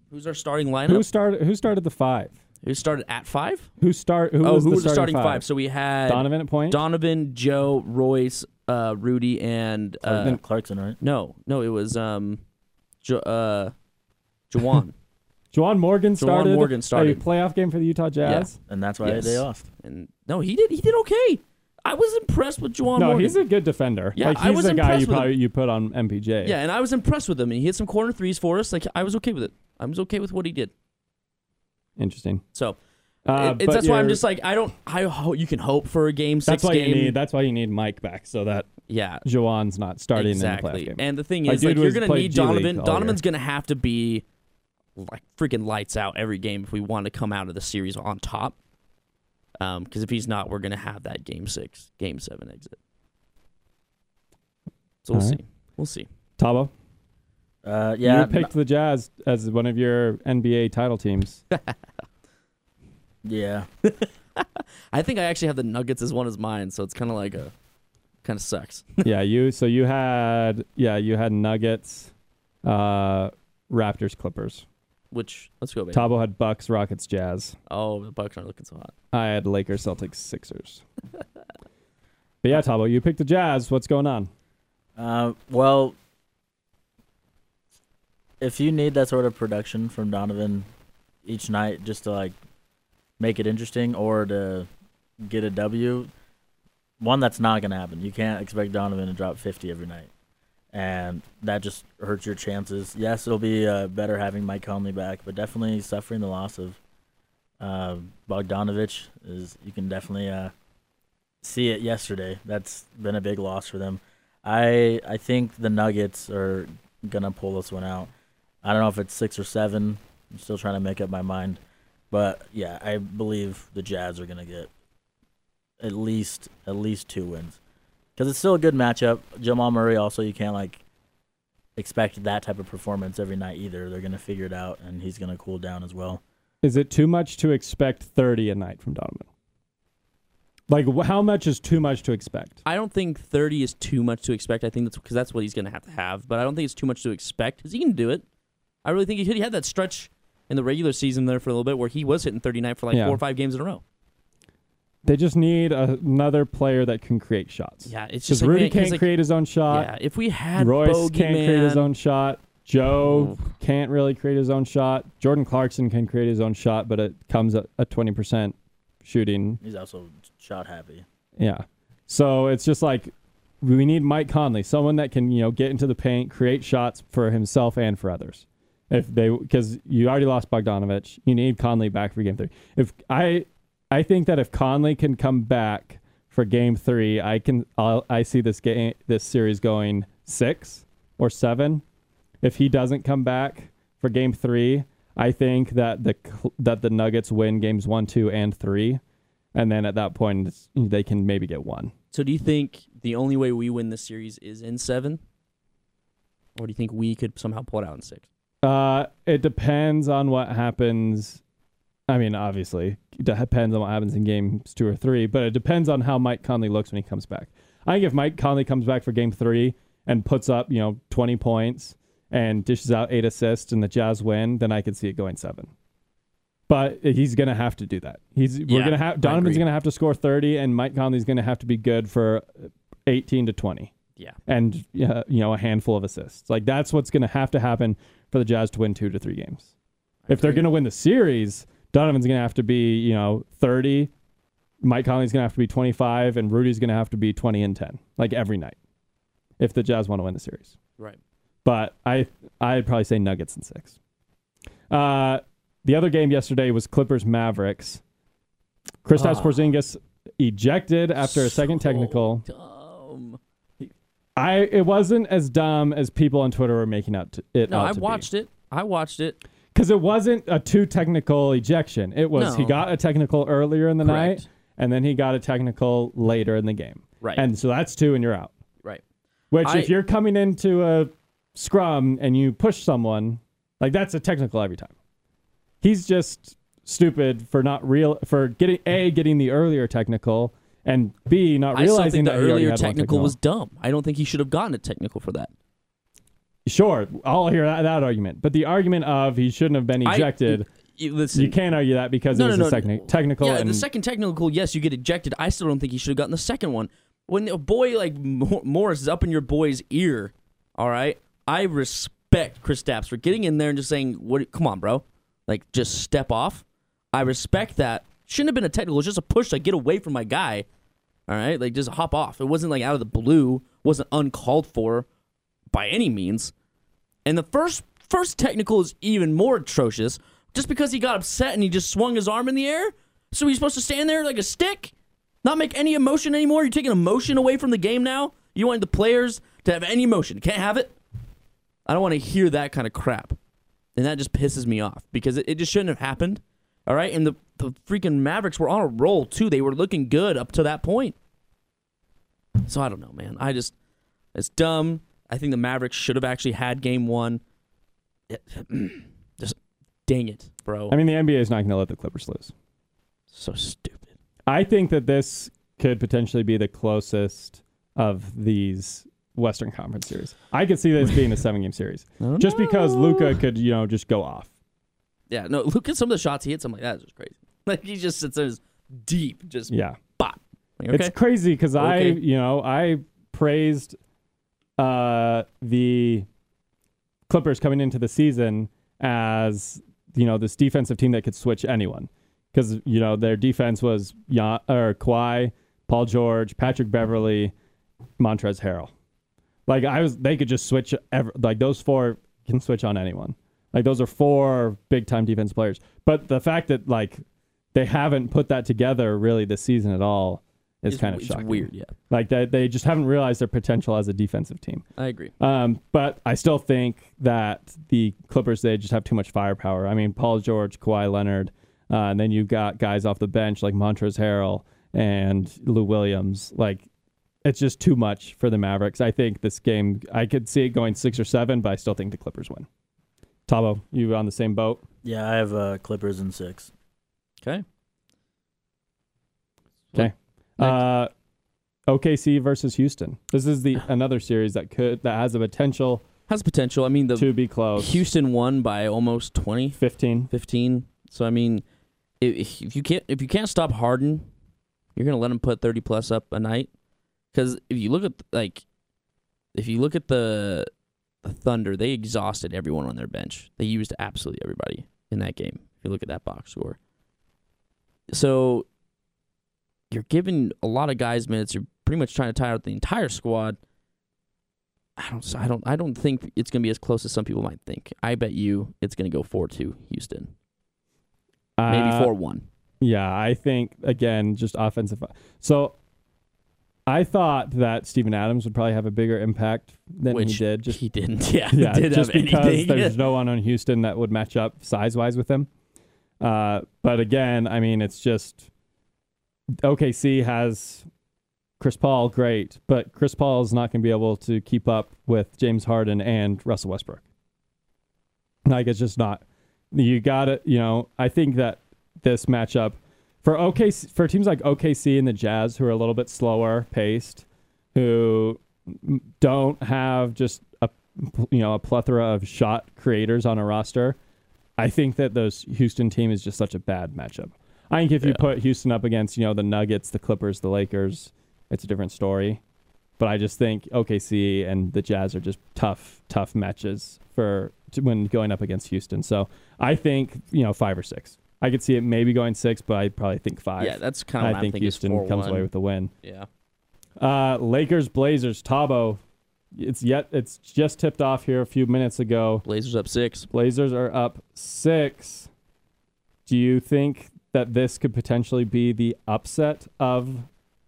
who's our starting lineup? Who started? Who started the five? Who started at five? Who start? Who oh, was who the was the starting, starting five? So we had Donovan at point. Donovan, Joe, Royce, uh, Rudy, and uh, Clarkson, Clarkson, right? no, no, it was um, jo- uh, Juwan. Juwan Morgan started. Morgan started. a playoff game for the Utah Jazz. And that's why Yes. they lost. and no, he did. He did okay. I was impressed with Juwan No, Morgan. he's a good defender. Yeah, like I he's was the guy impressed you with probably you put on MPJ. yeah, and I was impressed with him. And he hit some corner threes for us. Like I was okay with it. I was okay with what he did. Interesting. So Uh, it- that's why I'm just like I don't. I ho- you can hope for a game That's six why game. you need. That's why you need Mike back so that yeah, Juwan's not starting exactly. in the. And the thing is, like you're gonna need G Donovan. Donovan's gonna have to be like freaking lights out every game if we want to come out of the series on top. Um, because if he's not, we're gonna have that game six, game seven exit. So we'll right. see. We'll see. Tabo, Uh, yeah. you picked the Jazz as one of your NBA title teams. yeah. I think I actually have the Nuggets as one as mine, so it's kind of like a kind of sucks. yeah, you. So you had. Yeah, you had Nuggets, uh, Raptors, Clippers. Which let's go, baby. Tabo had Bucks, Rockets, Jazz. Oh, the Bucks aren't looking so hot. I had Lakers, Celtics, Sixers. but yeah, Tabo, you picked the Jazz. What's going on? Uh, well, if you need that sort of production from Donovan each night just to like make it interesting or to get a W, one that's not gonna happen. You can't expect Donovan to drop 50 every night, and that just hurts your chances. Yes, it'll be uh, better having Mike Conley back, but definitely suffering the loss of uh, Bogdanovich is you can definitely uh, see it yesterday. That's been a big loss for them. I I think the Nuggets are gonna pull this one out. I don't know if it's six or seven. I'm still trying to make up my mind, but yeah, I believe the Jazz are gonna get at least at least two wins because it's still a good matchup. Jamal Murray also you can't like expect that type of performance every night either. They're gonna figure it out, and he's gonna cool down as well. Is it too much to expect 30 a night from Donovan? Like, how much is too much to expect? I don't think 30 is too much to expect. I think that's because that's what he's going to have to have. But I don't think it's too much to expect because he can do it. I really think he could. He had that stretch in the regular season there for a little bit where he was hitting 39 for like Yeah. four or five games in a row. They just need a, another player that can create shots. Yeah, it's Because just like, Rudy man, 'cause, can't like, create his own shot. Yeah, if we had Royce Bogey, can't create his own shot. Joe can't really create his own shot. Jordan Clarkson can create his own shot, but it comes at a twenty percent shooting. He's also shot happy. Yeah. So it's just like we need Mike Conley, someone that can you know get into the paint, create shots for himself and for others. If they because you already lost Bogdanovich, you need Conley back for game three. If I I think that if Conley can come back for game three, I can I'll, I see this game this series going six or seven. If he doesn't come back for game three, I think that the that the Nuggets win games one, two, and three, and then at that point they can maybe get one. So do you think the only way we win this series is in seven, or do you think we could somehow pull it out in six? Uh, it depends on what happens. I mean, obviously, it depends on what happens in games two or three, but it depends on how Mike Conley looks when he comes back. I think if Mike Conley comes back for game three and puts up, you know, 20 points and dishes out eight assists and the Jazz win, then I could see it going seven. But he's going to have to do that. He's we're going to have Donovan's going to have to score 30 and Mike Conley's going to have to be good for 18 to 20 Yeah. and uh, you know a handful of assists. Like that's what's going to have to happen for the Jazz to win two to three games. If they're going to win the series, Donovan's going to have to be you know thirty, Mike Conley's going to have to be twenty five, and Rudy's going to have to be twenty and ten, like every night. If the Jazz want to win the series, Right. but I I'd probably say Nuggets in six. Uh, the other game yesterday was Clippers Mavericks. Kristaps Ah. Porzingis ejected after a second technical. Dumb. I it wasn't as dumb as people on Twitter were making out to, it No, out I watched it. I watched it. because it wasn't a two technical ejection. It was he got a technical earlier in the Correct. night, and then he got a technical later in the game, Right. and so that's two, and you're out. right. Which I- if you're coming into a scrum and you push someone, like that's a technical every time. He's just stupid for not real for getting a getting the earlier technical and b not I realizing the that he already earlier technical was dumb. I don't think he should have gotten a technical for that. Sure, I'll hear that, that argument. But the argument of he shouldn't have been I- ejected, You, listen, you can't argue that because No, it was no, a techni- technical. Yeah, the second technical, yes, you get ejected. I still don't think he should have gotten the second one. When a boy like Morris is up in your boy's ear, all right, I respect Kristaps for getting in there and just saying, "What? Come on, bro, like just step off." I respect that. Shouldn't have been a technical. It's just a push to get away from my guy. All right, like just hop off. It wasn't like out of the blue. wasn't uncalled for by any means. And the first first technical is even more atrocious, just because he got upset and he just swung his arm in the air. So he's supposed to stand there like a stick, not make any emotion anymore. You're taking emotion away from the game now. You want the players to have any emotion. Can't have it. I don't want to hear that kind of crap, and that just pisses me off because it, it just shouldn't have happened. All right, and the the freaking Mavericks were on a roll too. They were looking good up to that point. So I don't know, man. I just it's dumb. I think the Mavericks should have actually had game one. It- just dang it, bro. I mean, the NBA is not going to let the Clippers lose. so stupid. I think that this could potentially be the closest of these Western Conference series. I could see this being a seven-game series, just because Luka could, you know, just go off. Yeah, no, look at some of the shots he hits. I'm like, that's just crazy. Like he just sits there just deep, just Yeah, bop. Like, okay. it's crazy because I, you know, I praised uh, the Clippers coming into the season as you know this defensive team that could switch anyone because you know their defense was Jan, or Kawhi, Paul George, Patrick Beverley, Montrezl Harrell. Like I was, they could just switch. Ever, like those four can switch on anyone. Like those are four big time defense players. But the fact that like they haven't put that together really this season at all is it's, kind of it's shocking. weird. Yeah, Like they they just haven't realized their potential as a defensive team. I agree. Um, but I still think that the Clippers they just have too much firepower. I mean, Paul George, Kawhi Leonard, uh, and then you've got guys off the bench like Montrezl Harrell and Lou Williams. Like it's just too much for the Mavericks. I think this game I could see it going six or seven, but I still think the Clippers win. Tabo, you on the same boat? Yeah, I have uh, Clippers in six. Okay. Okay. Uh, OKC versus Houston. This is the another series that could that has the potential Has potential. I mean, the to be close. Houston won by almost 20, 15. 15. So I mean, if, if you can't if you can't stop Harden, you're gonna let him put 30 plus up a night. Because if you look at like, if you look at the the Thunder, they exhausted everyone on their bench. They used absolutely everybody in that game. If you look at that box score. So you're giving a lot of guys minutes. You're pretty much trying to tire out the entire squad. I don't. I don't. I don't think it's going to be as close as some people might think. I bet you it's going to go four two Houston, maybe Uh, four one. Yeah, I think again, just offensive. So I thought that Steven Adams would probably have a bigger impact than Which he did. Just he didn't. Yeah, yeah, did just because anything. there's no one on Houston that would match up size wise with him. Uh, but again, I mean, it's just OKC has Chris Paul, great, but Chris Paul is not going to be able to keep up with James Harden and Russell Westbrook. Like it's just not. You got to, you know. I think that this matchup for OKC for teams like OKC and the Jazz, who are a little bit slower paced, who don't have just a you know a plethora of shot creators on a roster. I think that those Houston team is just such a bad matchup. I think if you put Houston up against you know the Nuggets, the Clippers, the Lakers, it's a different story. But I just think OKC and the Jazz are just tough, tough matches for to, when going up against Houston. So I think you know five or six. I could see it maybe going six, but I probably think five. yeah, that's kind of I think Houston comes away with the win. Yeah, Uh, Lakers Blazers Tabo. It's yet it's just tipped off here a few minutes ago. Blazers up six. Blazers are up six. Do you think that this could potentially be the upset of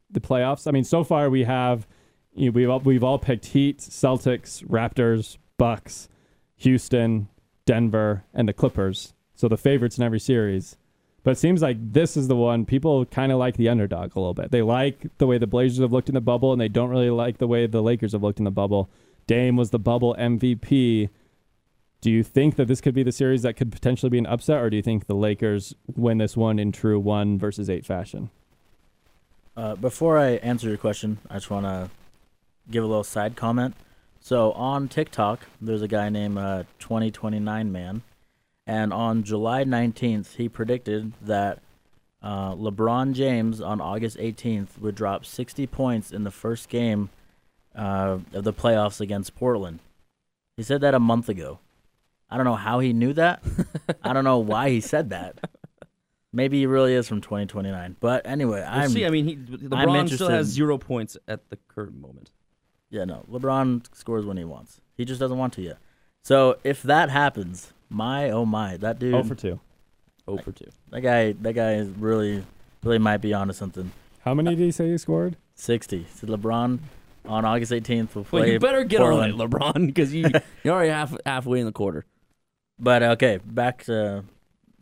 the playoffs? I mean, so far we have you know, we've all, we've all picked Heat, Celtics, Raptors, Bucks, Houston, Denver, and the Clippers. So the favorites in every series. But it seems like this is the one people kind of like the underdog a little bit. They like the way the Blazers have looked in the bubble, and they don't really like the way the Lakers have looked in the bubble. Dame was the bubble MVP. Do you think that this could be the series that could potentially be an upset, or do you think the Lakers win this one in true one versus eight fashion? Uh, before I answer your question, I just want to give a little side comment. So on TikTok, there's a guy named uh, 2029 Man, and on July 19th, he predicted that uh, LeBron James on August 18th would drop 60 points in the first game uh, of the playoffs against Portland. He said that a month ago. I don't know how he knew that. I don't know why he said that. Maybe he really is from 2029. But anyway, We'll I'm see. I mean, he, LeBron still has zero points at the current moment. Yeah, no. LeBron scores when he wants. He just doesn't want to yet. So if that happens, my oh my, that dude, Oh for two. Oh for two. that guy, that guy is really, really might be onto something. How many did he say he scored? Sixty. So LeBron on August 18th will Well, play. you better get Portland. on it, LeBron, because you you're already half halfway in the quarter. But okay, back to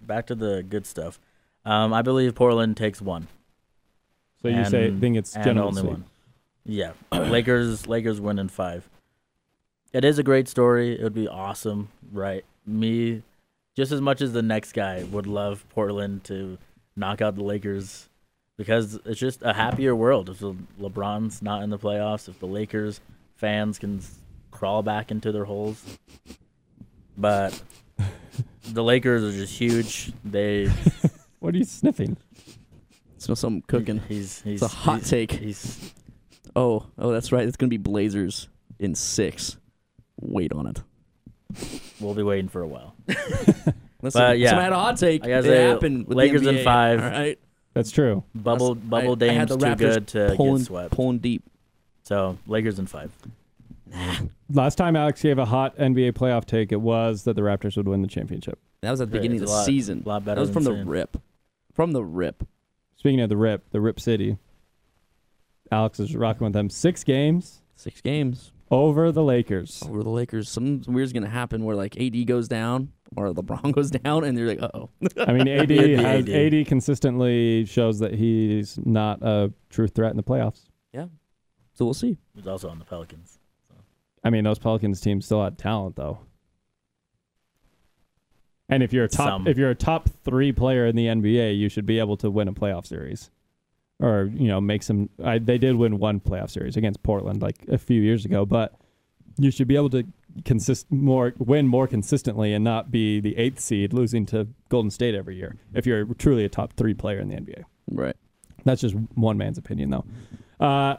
back to the good stuff. Um, I believe Portland takes one. So you say And- think it's and general only one. Yeah, Lakers Lakers win in five. It is a great story. It would be awesome, right? Me, just as much as the next guy, would love Portland to knock out the Lakers because it's just a happier world if the LeBron's not in the playoffs. If the Lakers fans can crawl back into their holes, but the Lakers are just huge. They What are you sniffing? Smell something cooking. He's he's It's a hot he's- take. He's Oh, oh, that's right. It's gonna be Blazers in six. Wait on it. We'll be waiting for a while. Listen, But, yeah. somebody had a hot take. I gotta it say, happened. With Lakers the in five. All right. That's true. Bubble That's- bubble I- I had Dame's the too good to pulling, get swept. pulling deep. So Lakers in five. Nah. Last time Alex gave a hot NBA playoff take, it was that the Raptors would win the championship. That was at the Yeah, beginning of the a lot- season. A lot better. That was than from the saying- rip. From the rip. Speaking of the Rip, the Rip City, Alex is rocking with them. Six games Six games over the Lakers. over the Lakers. Something weird's gonna happen where like AD goes down or LeBron goes down, and they're like, uh oh. I mean, AD has AD. AD consistently shows that he's not a true threat in the playoffs. Yeah. So we'll see. He's also on the Pelicans. I mean, those Pelicans teams still had talent though. And if you're a top Some. if you're a top 3 player in the NBA, you should be able to win a playoff series. Or, you know, make some I, they did win one playoff series against Portland like a few years ago, but you should be able to consist more win more consistently and not be the 8th seed losing to Golden State every year if you're truly a top 3 player in the NBA. Right. That's just one man's opinion, though. Uh,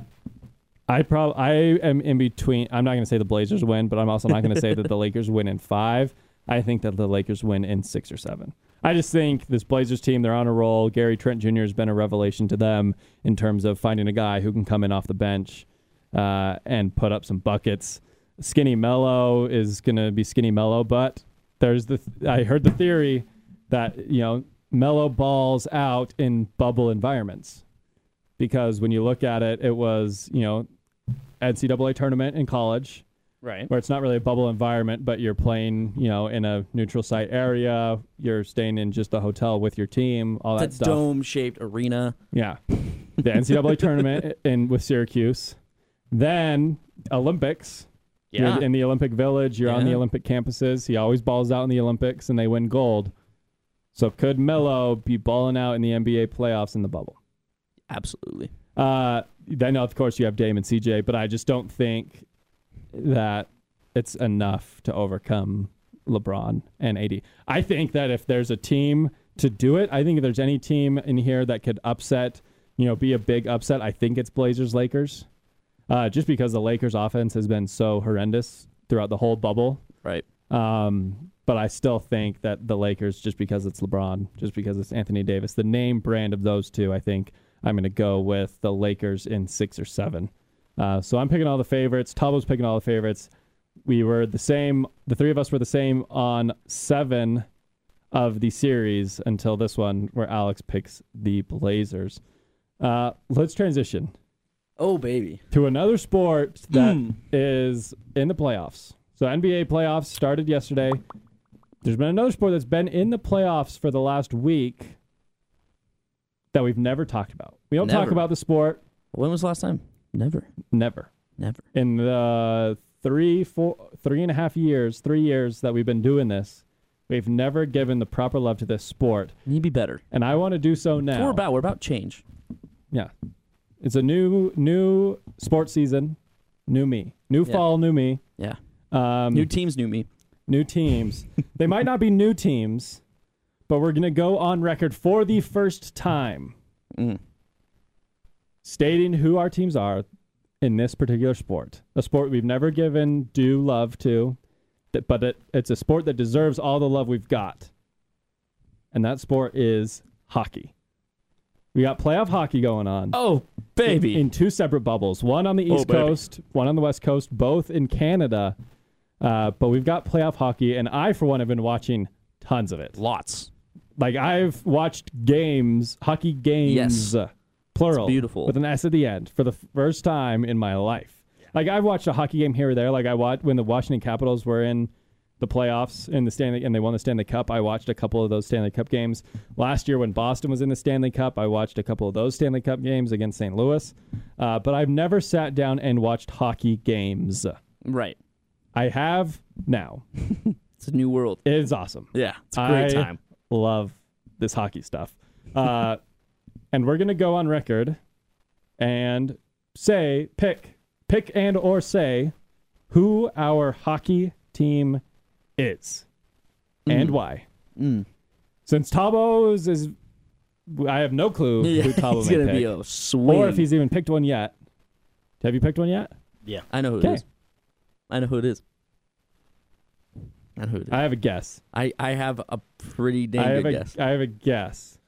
I probably I am in between. I'm not going to say the Blazers win, but I'm also not going to say that the Lakers win in five. I think that the Lakers win in six or seven. I just think this Blazers team, they're on a roll. Gary Trent Jr. has been a revelation to them in terms of finding a guy who can come in off the bench uh, and put up some buckets. Skinny Melo is going to be Skinny Melo, but there's the th- I heard the theory that you know Melo balls out in bubble environments because when you look at it, it was you know NCAA tournament in college Right. where it's not really a bubble environment, but you're playing, you know, in a neutral site area. You're staying in just a hotel with your team, all that That stuff. dome shaped arena. Yeah, the NCAA tournament in with Syracuse, then Olympics. Yeah. You're in the Olympic Village. You're on the Yeah. Olympic campuses. He always balls out in the Olympics, and they win gold. So could Melo be balling out in the NBA playoffs in the bubble? Absolutely. Uh, then of course you have Dame and CJ, but I just don't think that it's enough to overcome LeBron and AD. I think that if there's a team to do it, I think if there's any team in here that could upset, you know, be a big upset, I think it's Blazers Lakers. Uh, just because the Lakers offense has been so horrendous throughout the whole bubble. Right. Um, but I still think that the Lakers, just because it's LeBron, just because it's Anthony Davis, the name brand of those two, I think I'm going to go with the Lakers in six or seven. Uh, so I'm picking all the favorites. Tabo's picking all the favorites. We were the same. The three of us were the same on seven of the series until this one, where Alex picks the Blazers. Uh, let's transition Oh baby. to another sport that Mm. in the playoffs. So NBA playoffs started yesterday. There's been another sport that's been in the playoffs for the last week that we've never talked about. We don't talk about the sport When was the last time? Never. never. Never. In the three, four, three and a half years, three years that we've been doing this, we've never given the proper love to this sport, Need to be better. and I want to do so now. we're about. We're about change. Yeah. It's a new new sports season, new me, new Yeah. fall, new me. Yeah. Um, New teams, new me. new teams. they might not be new teams, but we're going to go on record for the first time Mm. Stating who our teams are in this particular sport. A sport we've never given due love to, but it, it's a sport that deserves all the love we've got. And that sport is hockey. We got playoff hockey going on. Oh baby. In, in two separate bubbles, one on the Oh, East baby. Coast, one on the West Coast, both in Canada. Uh, but we've got playoff hockey, and I, for one, have been watching tons of it. Lots. Like I've watched games, hockey games, Yes. Plural, It's beautiful. with an S at the end, for the first time in my life. Like I've watched a hockey game here or there. Like I watched when the Washington Capitals were in the playoffs in the Stanley and they won the Stanley Cup. I watched a couple of those Stanley Cup games. Last year when Boston was in the Stanley Cup, I watched a couple of those Stanley Cup games against St. Louis. Uh, but I've never sat down and watched hockey games. Right. I have now. It's a new world. It is awesome. Yeah. It's a great I time. Love this hockey stuff. Uh, and we're gonna go on record and say pick pick and or say who our hockey team is and why. Mm. Since Tabo's is, I have no clue Yeah, who Tabo it's may gonna pick, be a swing. or if he's even picked one yet. Have you picked one yet? Yeah. I know who Okay. it is. I know who it is. I know who it is. I have a guess. I, I have a pretty damn I have good a guess. I have a guess.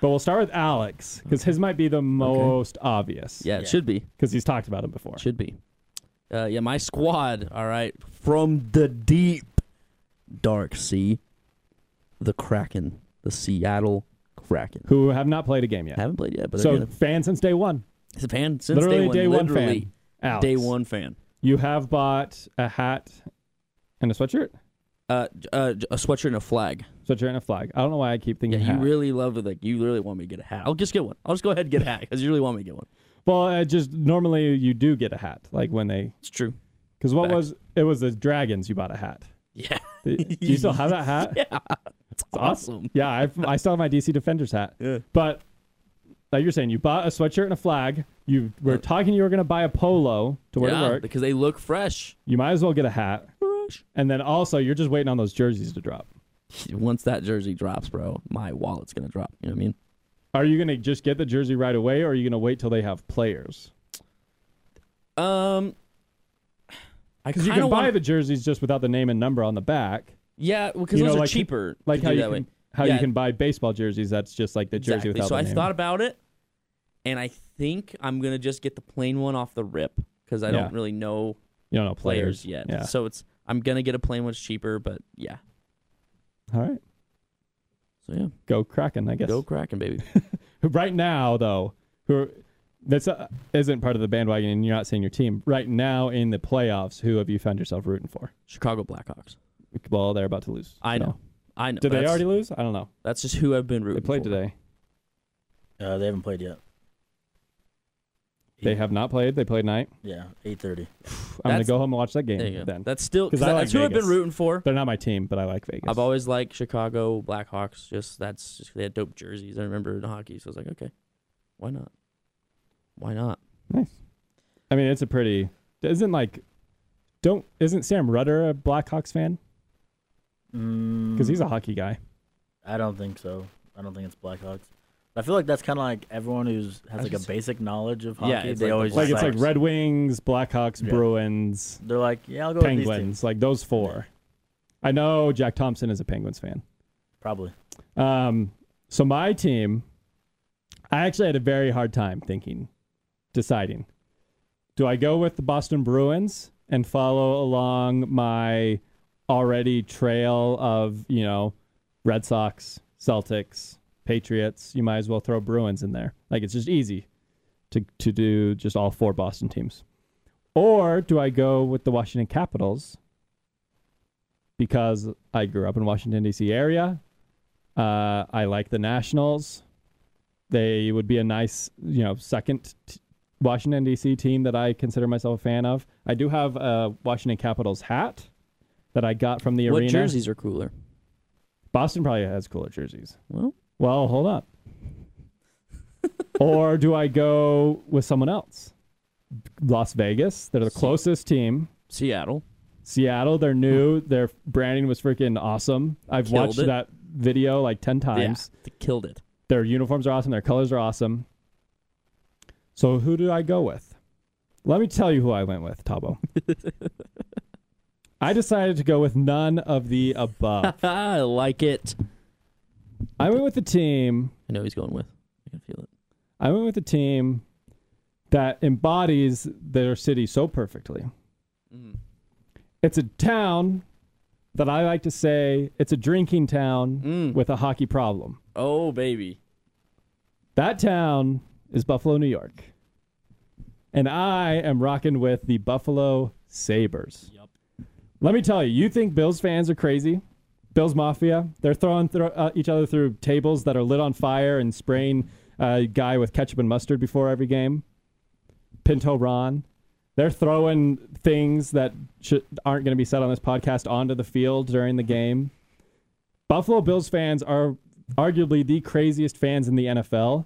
But we'll start with Alex because his might be the most obvious. Yeah, it Yeah. should be. because he's talked about him before. Should be. Uh, yeah, my squad, all right, from the deep dark sea, the Kraken, the Seattle Kraken. Who have not played a game yet. Haven't played yet, but so they're gonna, fan since day one. he's a fan since Literally day one. day one literally fan. Alex, day one fan. You have bought a hat and a sweatshirt, Uh, j- uh, j- a sweatshirt and a flag. Sweatshirt and a flag. I don't know why I keep thinking. Yeah, you hat. really love it. Like you really want me to get a hat. I'll just get one. I'll just go ahead and get a hat because you really want me to get one. well, I just normally you do get a hat, like when they It's true. because what Fact. was it was the dragons you bought a hat. Yeah, Do you still have that hat? yeah, it's awesome. Yeah, I've, I still have my DC Defenders hat. Yeah. But like you're saying, you bought a sweatshirt and a flag. You were talking you were going to buy a polo to wear yeah, to work. because they look fresh. You might as well get a hat. Fresh. And then also, you're just waiting on those jerseys to drop. Once that jersey drops, bro, my wallet's gonna drop. You know what I mean? Are you going to just get the jersey right away, or are you going to wait till they have players? Um, I Because you can buy wanna- the jerseys just without the name and number on the back. Yeah, because You those know, are like- cheaper. Like how you can way. how Yeah. you can buy baseball jerseys. That's just like the jersey Exactly. without So I name. thought about it, and I think I'm gonna just get the plain one off the rip because I Yeah. don't really know you don't know players, players, yet. Yeah. So it's I'm gonna get a plain one it's cheaper, but yeah. All right. So yeah, Go Kraken, I guess. go Kraken, baby. right now, though, who this uh, isn't part of the bandwagon, and you're not seeing your team. Right now in the playoffs, who have you found yourself rooting for? Chicago Blackhawks. Well, they're about to lose. I so. know. I know. Did they already lose? I don't know. That's just who I've been rooting. They played for. today. Uh, they haven't played yet. They have not played. They played night. Yeah, eight thirty. I'm gonna That's- go home and watch that game There you go. then. That's still 'Cause because I like that's who I've been Vegas. rooting for. They're not my team, but I like Vegas. I've always liked Chicago Blackhawks. Just that's just they had dope jerseys. I remember in hockey, so I was like, okay, why not? Why not? nice. I mean, it's a pretty. Isn't like, don't isn't Sam Rudder a Blackhawks fan? Mm. Because Because he's a hockey guy. I don't think so. I don't think it's Blackhawks. I feel like that's kind of like everyone who's has I like a basic knowledge of hockey. Yeah, it's they like the always Like it's like Red Wings, Blackhawks, Yeah. Bruins, They're like, yeah, I'll go with these teams. Penguins, like those four. I know Jack Thompson is a Penguins fan. Probably. Um, so my team, I actually had a very hard time thinking, deciding. Do I go with the Boston Bruins and follow along my already trail of, you know, Red Sox, Celtics, Patriots? You might as well throw Bruins in there. Like it's just easy to to do just all four Boston teams. Or do I go with the Washington Capitals because I grew up in Washington D.C. area. Uh, I like the Nationals. They would be a nice, you know, second t- Washington D.C. team that I consider myself a fan of. I do have a Washington Capitals hat that I got from the what arena. jerseys are cooler? Boston probably has cooler jerseys. Well, Well, hold up. or do I go with someone else? Las Vegas. They're the Se- closest team. Seattle. Seattle, they're new. Their branding was freaking awesome. I've Killed watched it. that video like 10 times. Yeah, they killed it. Their uniforms are awesome. Their colors are awesome. So who do I go with? Let me tell you who I went with, Tabo. I decided to go with none of the above. I like it. I went with the team. I know he's going with. I can feel it. I went with the team that embodies their city so perfectly. Mm. It's a town that I like to say it's a drinking town Mm. with a hockey problem. Oh baby. That town is Buffalo, New York. And I am rocking with the Buffalo Sabres. Yep. Let me tell you, you think Bills fans are crazy? Bills Mafia, they're throwing thro- uh, each other through tables that are lit on fire and spraying a guy with ketchup and mustard before every game. Pinto Ron. They're throwing things that sh- aren't going to be said on this podcast onto the field during the game. Buffalo Bills fans are arguably the craziest fans in the NFL.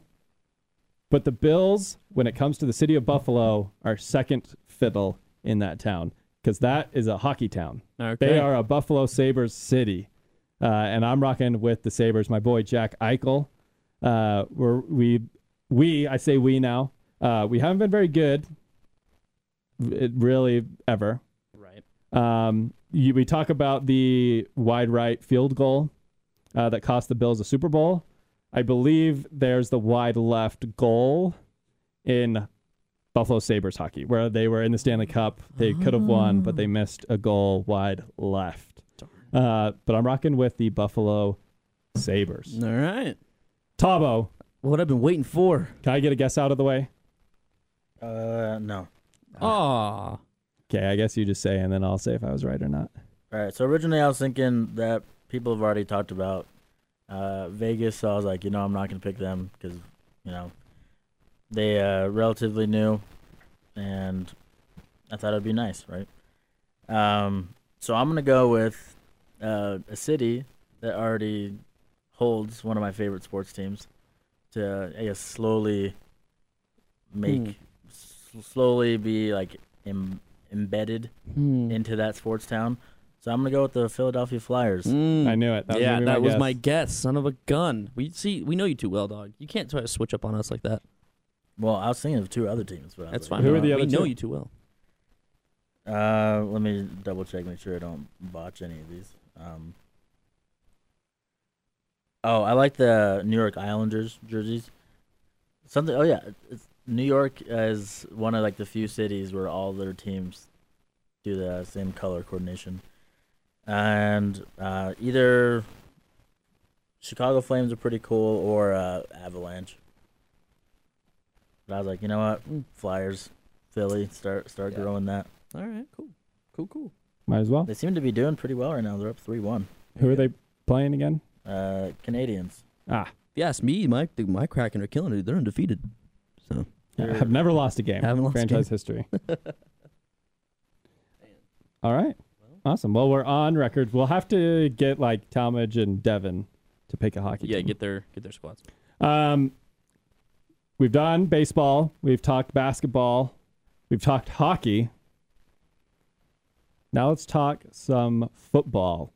But the Bills, when it comes to the city of Buffalo, are second fiddle in that town because that is a hockey town. Okay. They are a Buffalo Sabres city. Uh, and I'm rocking with the Sabres. My boy Jack Eichel. Uh, we're, we, we, I say we now. Uh, we haven't been very good, really ever. right. Um, you, we talk about the wide right field goal uh, that cost the Bills a Super Bowl. I believe there's the wide left goal in Buffalo Sabres hockey where they were in the Stanley Cup. They could have won, but they missed a goal wide left. Uh, but I'm rocking with the Buffalo Sabres. All right. Tabo, What I've been waiting for. can I get a guess out of the way? Uh, no. Aw. Okay, I guess you just say, and then I'll say if I was right or not. All right. So originally I was thinking that people have already talked about uh, Vegas, so I was like, you know, I'm not gonna pick them because you know they uh, relatively new, and I thought it'd be nice, right? Um, so I'm gonna go with uh, a city that already holds one of my favorite sports teams to, I guess, slowly make, Hmm. s- slowly be like Im- embedded Hmm. into that sports town. So I'm gonna go with the Philadelphia Flyers. Mm. I knew it. That was yeah, gonna that my was guess. my guess. Son of a gun. We see. We know you too well, dog. You can't try to switch up on us like that. Well, I was thinking of two other teams, but I was That's like, fine. Who are the know other We know you too well. Uh, let me double check, make sure I don't botch any of these. Um, oh, I like the New York Islanders jerseys. Something. Oh yeah, it's, New York is one of like the few cities where all their teams do the same color coordination, and uh, either Chicago Flames are pretty cool or uh, Avalanche. But I was like, you know what, Mm. Flyers, Philly, start start Yeah. growing that. All right, cool, cool, cool. Might as well. They seem to be doing pretty well right now. They're up three one. Who are they playing again? Uh, Canadiens. Ah, If you ask me, my my Kraken are killing it. They're undefeated. So They're- have never lost a game. Haven't lost a Franchise history. All right. Awesome. Well, we're on record. We'll have to get like Talmadge and Devin to pick a hockey yeah, team. get their get their squads. Um, we've done baseball. We've talked basketball. We've talked hockey. Now let's talk some football,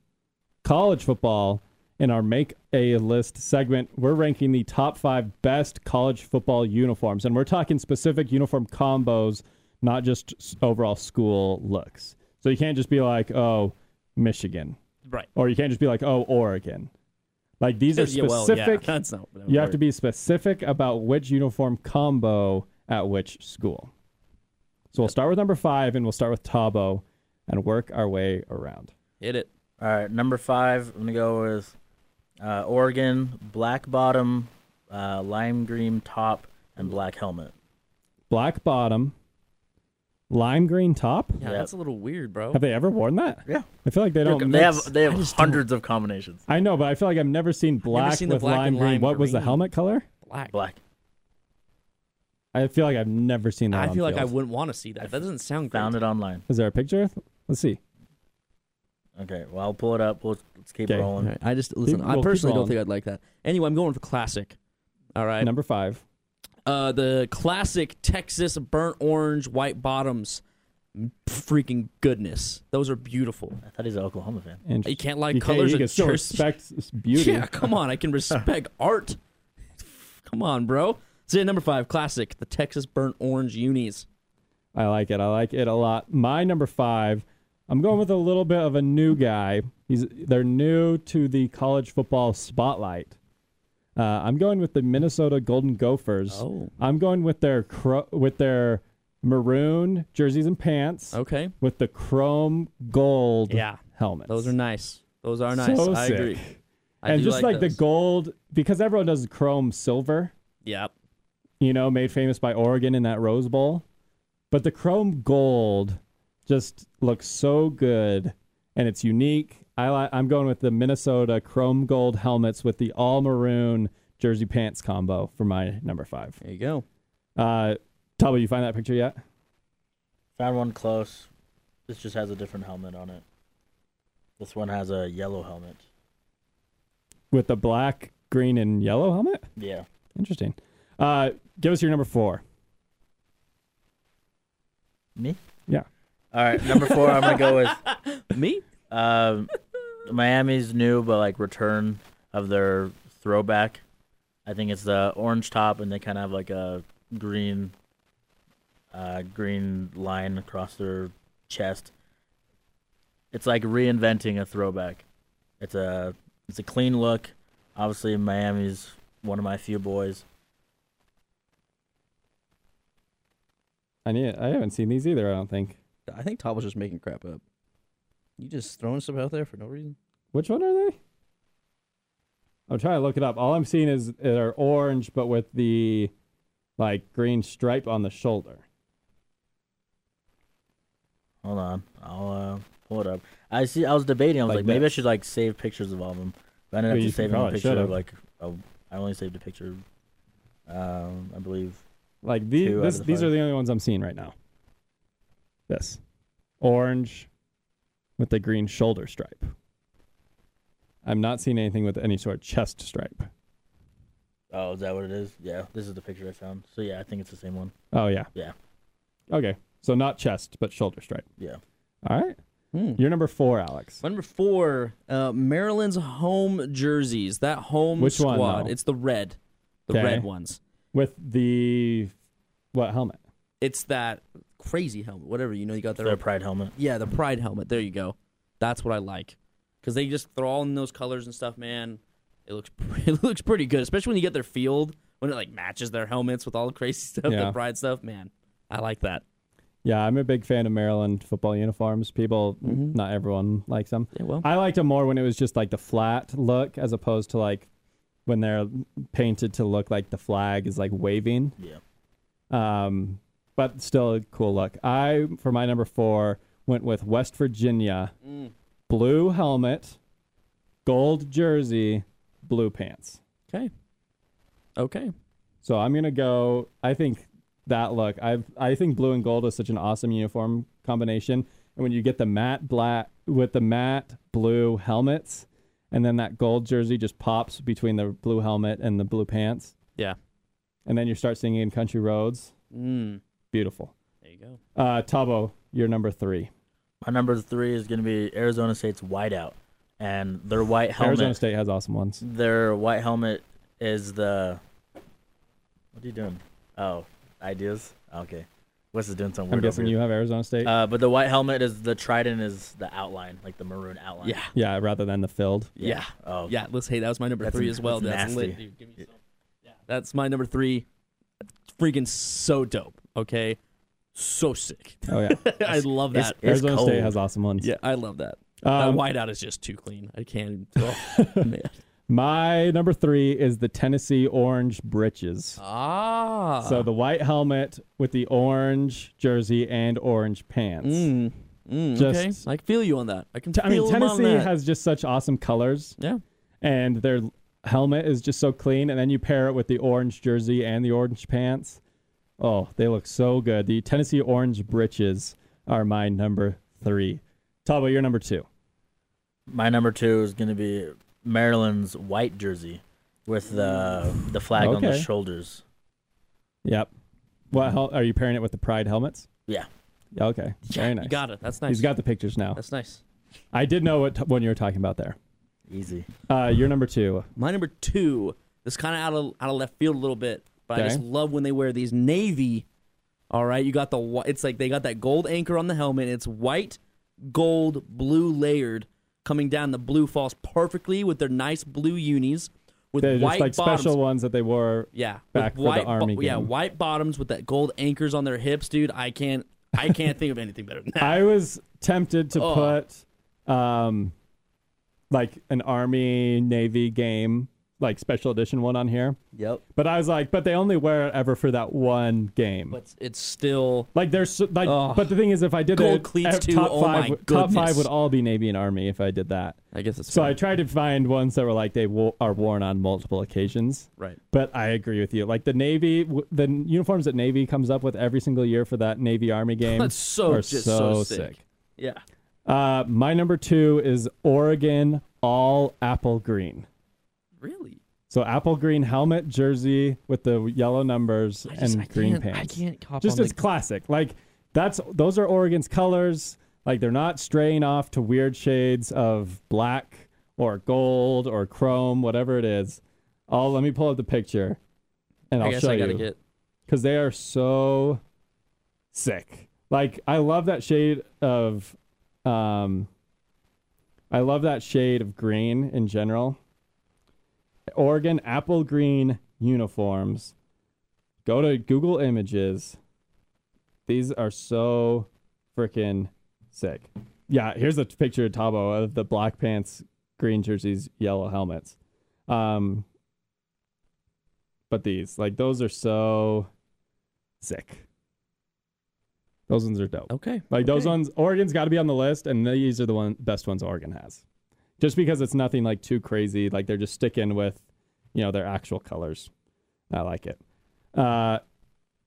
college football. In our Make a List segment, we're ranking the top five best college football uniforms, and we're talking specific uniform combos, not just overall school looks. So you can't just be like, oh, Michigan, Right. or you can't just be like, oh, Oregon. Like these are Yeah, well, specific. yeah, that's not. You have to be specific about which uniform combo at which school. So we'll start with number five and we'll start with Tabo and work our way around. hit it. All right, number five. I'm gonna go with uh, Oregon, black bottom, uh, lime green top, and black helmet. Black bottom, lime green top. Yeah, Yep. that's a little weird, bro. Have they ever worn that? Yeah. I feel like they don't. they mix- have they have just don't- hundreds of combinations. I know, but I feel like I've never seen black seen the with black lime and green. lime what was the green. helmet color? Black. Black. I feel like I've never seen that. I on feel like I field. wouldn't want to see that. That doesn't sound great. Found it online. Is there a picture? Let's see. Okay, well I'll pull it up. We'll, let's keep Okay. Rolling. right, I just listen. Keep- I we'll keep personally don't rolling. think I'd like that. Anyway, I'm going for classic. All right. Number five. Uh, the classic Texas burnt orange white bottoms. Freaking goodness, those are beautiful. I thought he's an Oklahoma fan. And You can't like you can, colors you of can still jerseys. respect s- beauty. Yeah, come on. I can respect art. Come on, bro. So number five, classic, the Texas burnt orange unis. I like it. I like it a lot. My number five, I'm going with a little bit of a new guy. He's they're new to the college football spotlight. Uh, I'm going with the Minnesota Golden Gophers. Oh, I'm going with their cro- with their maroon jerseys and pants okay. with the chrome gold Yeah, helmets. those are nice. Those are nice. So I sick. agree. I and just like, the gold because everyone does chrome silver. Yep. you know, made famous by Oregon in that Rose Bowl. But the chrome gold just looks so good and it's unique. I li- I'm going with the Minnesota chrome gold helmets with the all maroon jersey pants combo for my number five. There you go. Uh, Tubby, you find that picture yet? Found one close. This just has a different helmet on it. This one has a yellow helmet. With the black, green, and yellow helmet? Yeah. Interesting. Uh, give us your number four. Me? Yeah. All right, number four. I'm gonna go with Me? um, Miami's new, but like return of their throwback. I think it's the orange top, and they kind of have like a green, uh, green line across their chest. It's like reinventing a throwback. It's a it's a clean look. Obviously, Miami's one of my few boys. I need. I haven't seen these either. I don't think. I think Todd was just making crap up. You just throwing stuff out there for no reason. Which one are they? I'm trying to look it up. All I'm seeing is they're orange, but with the like green stripe on the shoulder. Hold on, I'll uh, pull it up. I see. I was debating. I was Like like, maybe I should like save pictures of all of them. But I ended up just saving a picture of should've. like. A, I only saved a picture. Um, I believe. Like these, this, the these are the only ones I'm seeing right now. This orange with the green shoulder stripe. I'm not seeing anything with any sort of chest stripe. Oh, is that what it is? Yeah, this is the picture I found. So yeah, I think it's the same one. Oh yeah. Yeah. Okay, so not chest, but shoulder stripe. Yeah. All right. Hmm. You're number four, Alex. Number four, uh, Maryland's home jerseys. That home Which one, squad. though? It's the red. The Okay. red ones. With the what helmet? It's that crazy helmet. Whatever you know, you got Their the pride helmet. yeah, the pride helmet. There you go. That's what I like. because they just throw all in those colors and stuff. Man, it looks it looks pretty good, especially when you get their field when it like matches their helmets with all the crazy stuff, Yeah. the pride stuff. Man, I like that. Yeah, I'm a big fan of Maryland football uniforms. People, Mhm. not everyone likes them. Yeah, well, I liked them more when it was just like the flat look as opposed to like when they're painted to look like the flag is like waving. Yeah. Um, but still a cool look. I, for my number four, went with West Virginia Mm. blue helmet, gold jersey, blue pants. okay, okay. So I'm gonna go. I think that look. I I think blue and gold is such an awesome uniform combination. And when you get the matte black with the matte blue helmets, and then that gold jersey just pops between the blue helmet and the blue pants, Yeah. and then you start singing "Country Roads." Mm. Beautiful. There you go. Uh, Tabo, you're number three. My number three is going to be Arizona State's whiteout, and their white helmet. Arizona State has awesome ones. Their white helmet is the. What are you doing? Oh, ideas. Okay, Wes is doing something I'm guessing you have Arizona State. Uh, but the white helmet is the trident is the outline, like the maroon outline. Yeah, yeah, rather than the filled. yeah, Oh, yeah. Let's hey, that was my number That's three n- as well. that's That's, lit, nasty. dude. Give me some. Yeah, that's my number three. Freaking so dope. Okay, so sick. Oh yeah, I love that. It's Arizona State has awesome ones. Yeah, I love that. Um, that whiteout is just too clean. I can't. Oh, man. my number three is the Tennessee orange breeches. Ah. So the white helmet with the orange jersey and orange pants. Mm, mm, Just- okay. I feel you on that. I can. T- I mean, Tennessee has just such awesome colors, Yeah. and their helmet is just so clean. And then you pair it with the orange jersey and the orange pants. Oh, they look so good. The Tennessee orange breeches are my number three. Tabo, you're number two. My number two is going to be Maryland's white jersey with the the flag on the shoulders. Yep. What hel- are you pairing it with the Pride helmets? Yeah. Yeah, Okay. Yeah, Very nice. You got it. That's nice. He's got the pictures now. That's nice. I did know what one you were talking about there. Easy. Uh, you're number two. My number two. This kind of out of out of left field a little bit, but I just love when they wear these navy. All right, you got the it's like they got that gold anchor on the helmet. It's white, gold, blue layered coming down. The blue falls perfectly with their nice blue unis with They're white just like bottoms. special ones that they wore. Yeah, back with for the white, bo- Army yeah, white bottoms with that gold anchors on their hips, dude. I can't, I can't think of anything better than that. I was tempted to Oh. put um like an Army Navy game, like special edition one on here. yep, But I was like, but they only wear it ever for that one game. but it's still like there's like, Oh. but the thing is, if I did Gold it, cleats eh, top oh five, my would- top five goodness. would all be Navy and Army if I did that. I guess it's So I tried to find ones that were like they wo- are worn on multiple occasions. right. But I agree with you. Like the Navy, w- the uniforms that Navy comes up with every single year for that Navy Army game That's so are just so sick. Yeah. Uh, my number two is Oregon all apple green. Really? So apple green helmet, jersey with the yellow numbers just, and I green pants. I can't hop Just as the- classic. Like that's those are Oregon's colors. Like they're not straying off to weird shades of black or gold or chrome, whatever it is. Oh, let me pull up the picture, and I I'll guess show I gotta you get. because they are so sick. Like I love that shade of, um, I love that shade of green in general. Oregon apple green uniforms. Go to Google Images. These are so freaking sick. Yeah, here's a picture of Tabo of the black pants, green jerseys, yellow helmets. Um, but these, like, those are so sick. Those ones are dope. Okay. Like those ones, Oregon's got to be on the list, and these are the one best ones Oregon has. Just because it's nothing like too crazy, like they're just sticking with, you know, their actual colors. I like it. Uh,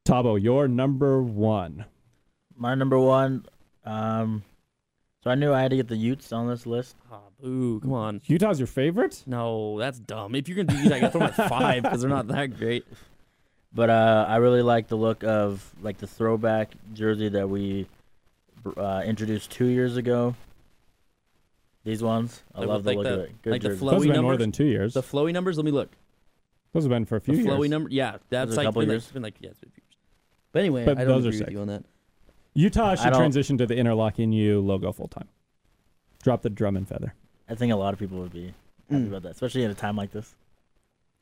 Tabo, you're number one. My number one. Um, so I knew I had to get the Utes on this list. Ah, boo! Come on. Utah's your favorite? No, that's dumb. If you're gonna do these, I gotta throw them at five because they're not that great. But uh, I really like the look of like the throwback jersey that we uh, introduced two years ago. These ones, I Like love the like look the- of it. Good like the jersey. flow- Those Flowy have been more than two years. The flowy numbers. Let me look. Those have been for a few the flowy years. number. Yeah, that's a like couple been, years? it's been like yeah, it's been a few years. But anyway, But I don't those are agree with sick. you on that. Utah should don't- transition to the interlocking U logo full time. Drop the drum and feather. I think a lot of people would be happy Mm. about that, especially at a time like this.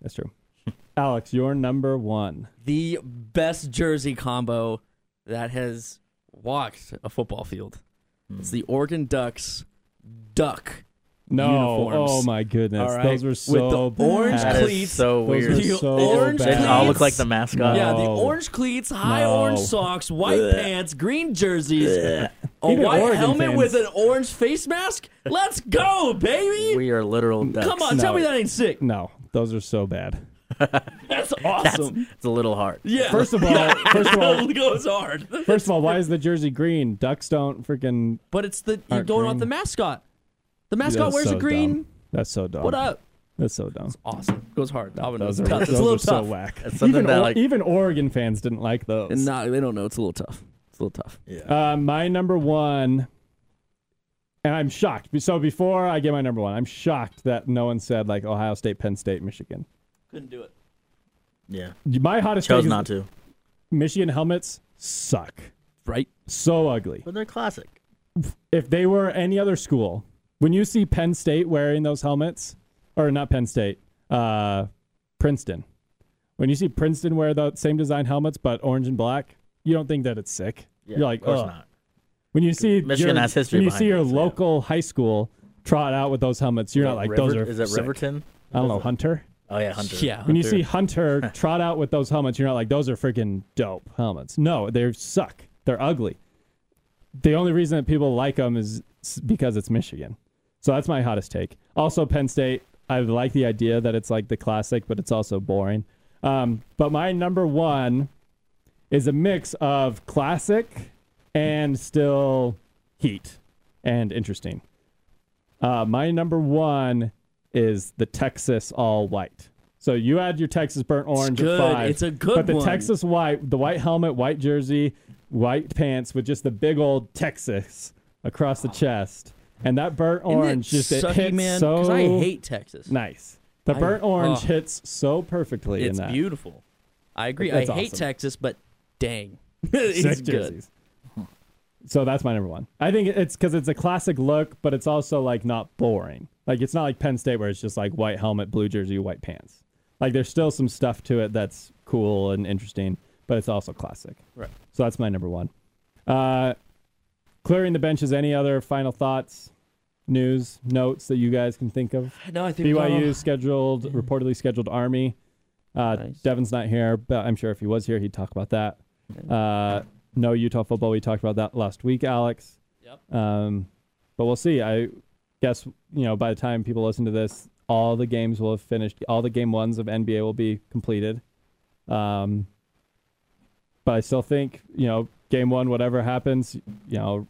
That's true. Alex, you're number one. The best jersey combo that has walked a football field. It's Hmm. the Oregon Ducks duck No. Uniforms. Oh my goodness. All right. Those were so With the orange bad. That is cleats. so Those weird. are The so orange They bad. all look like the mascot. Yeah, the orange cleats, high No. orange socks, white Ugh. pants, green jerseys, a Even white Oregon helmet fans- with an orange face mask. Let's go, baby! We are literal ducks. Come on, tell me that ain't sick. No, those are so bad. That's awesome. It's a little hard. yeah. First of all, first of all, it goes hard. first of all, why is the jersey green? Ducks don't freaking. But it's the you're Aren't going off the mascot. The mascot That's wears so a green. dumb. That's so dumb. What up? That's so dumb. Awesome. Goes hard. That, Those knows are, it's those a little are so tough. whack. It's something Even, that, like- even Oregon fans didn't like those. And not, they don't know. It's a little tough. It's a little tough. Yeah. Uh, my number one, and I'm shocked. So before I get my number one, I'm shocked that no one said like Ohio State, Penn State, Michigan. Couldn't do it. yeah. My hottest Chose is not to, Michigan helmets suck. Right? So ugly. but they're classic. If they were any other school, when you see Penn State wearing those helmets, or not Penn State, uh, Princeton, when you see Princeton wear the same design helmets but orange and black, you don't think that it's sick. Yeah, You're like, of course "Ugh." not. When you see Michigan your, has history when you see your it, so yeah. local high school trot out with those helmets, you're not like those are. Is it sick." Riverton? I don't What know, it? Hunter. Oh yeah, Hunter. Yeah. When you see Hunter trot out with those helmets, you're not like those are freaking dope helmets. No, they suck. They're ugly. The only reason that people like them is because it's Michigan. So that's my hottest take. Also, Penn State. I like the idea that it's like the classic, but it's also boring. Um, but my number one is a mix of classic and still heat and interesting. Uh, my number one is the Texas all white. So you add your Texas burnt orange it's good. at five. It's a good one. But the one. Texas white, the white helmet, white jersey, white pants with just the big old Texas across the chest, and that burnt orange just it sucky, hits man? so I hate Texas. nice. The I- burnt orange oh. hits so perfectly It's in that. beautiful. I agree. That's I hate awesome. Texas, but dang, Sick it's good. jerseys. So that's my number one. I think it's because it's a classic look, but it's also like not boring. Like it's not like Penn State where it's just like white helmet, blue jersey, white pants. Like there's still some stuff to it that's cool and interesting, but it's also classic. Right. So that's my number one. Uh, clearing the benches. Any other final thoughts, news, notes that you guys can think of? No, I think BYU scheduled, reportedly scheduled Army. Uh, Nice. Devin's not here, but I'm sure if he was here, he'd talk about that. Uh, no Utah football. We talked about that last week, Alex. Yep. Um, but we'll see. I guess you know by the time people listen to this, all the games will have finished. All the game ones of NBA will be completed. Um, but I still think you know game one, whatever happens, you know,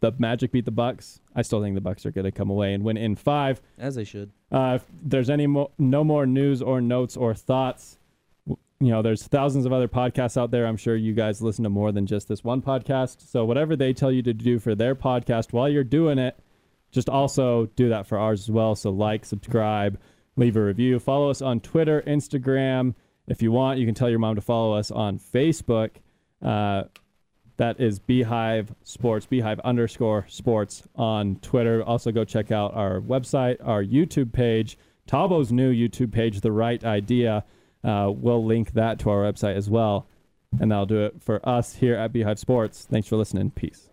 the Magic beat the Bucks. I still think the Bucks are going to come away and win in five. as they should. Uh, if there's any mo- no more news or notes or thoughts, you know, there's thousands of other podcasts out there. I'm sure you guys listen to more than just this one podcast. So whatever they tell you to do for their podcast while you're doing it, just also do that for ours as well. So like, subscribe, leave a review, follow us on Twitter, Instagram. If you want, you can tell your mom to follow us on Facebook. Uh, that is Beehive Sports, Beehive underscore sports on Twitter. Also, go check out our website, our YouTube page, Tabo's new YouTube page, The Right Idea. Uh, we'll link that to our website as well. And that'll do it for us here at Beehive Sports. Thanks for listening. Peace.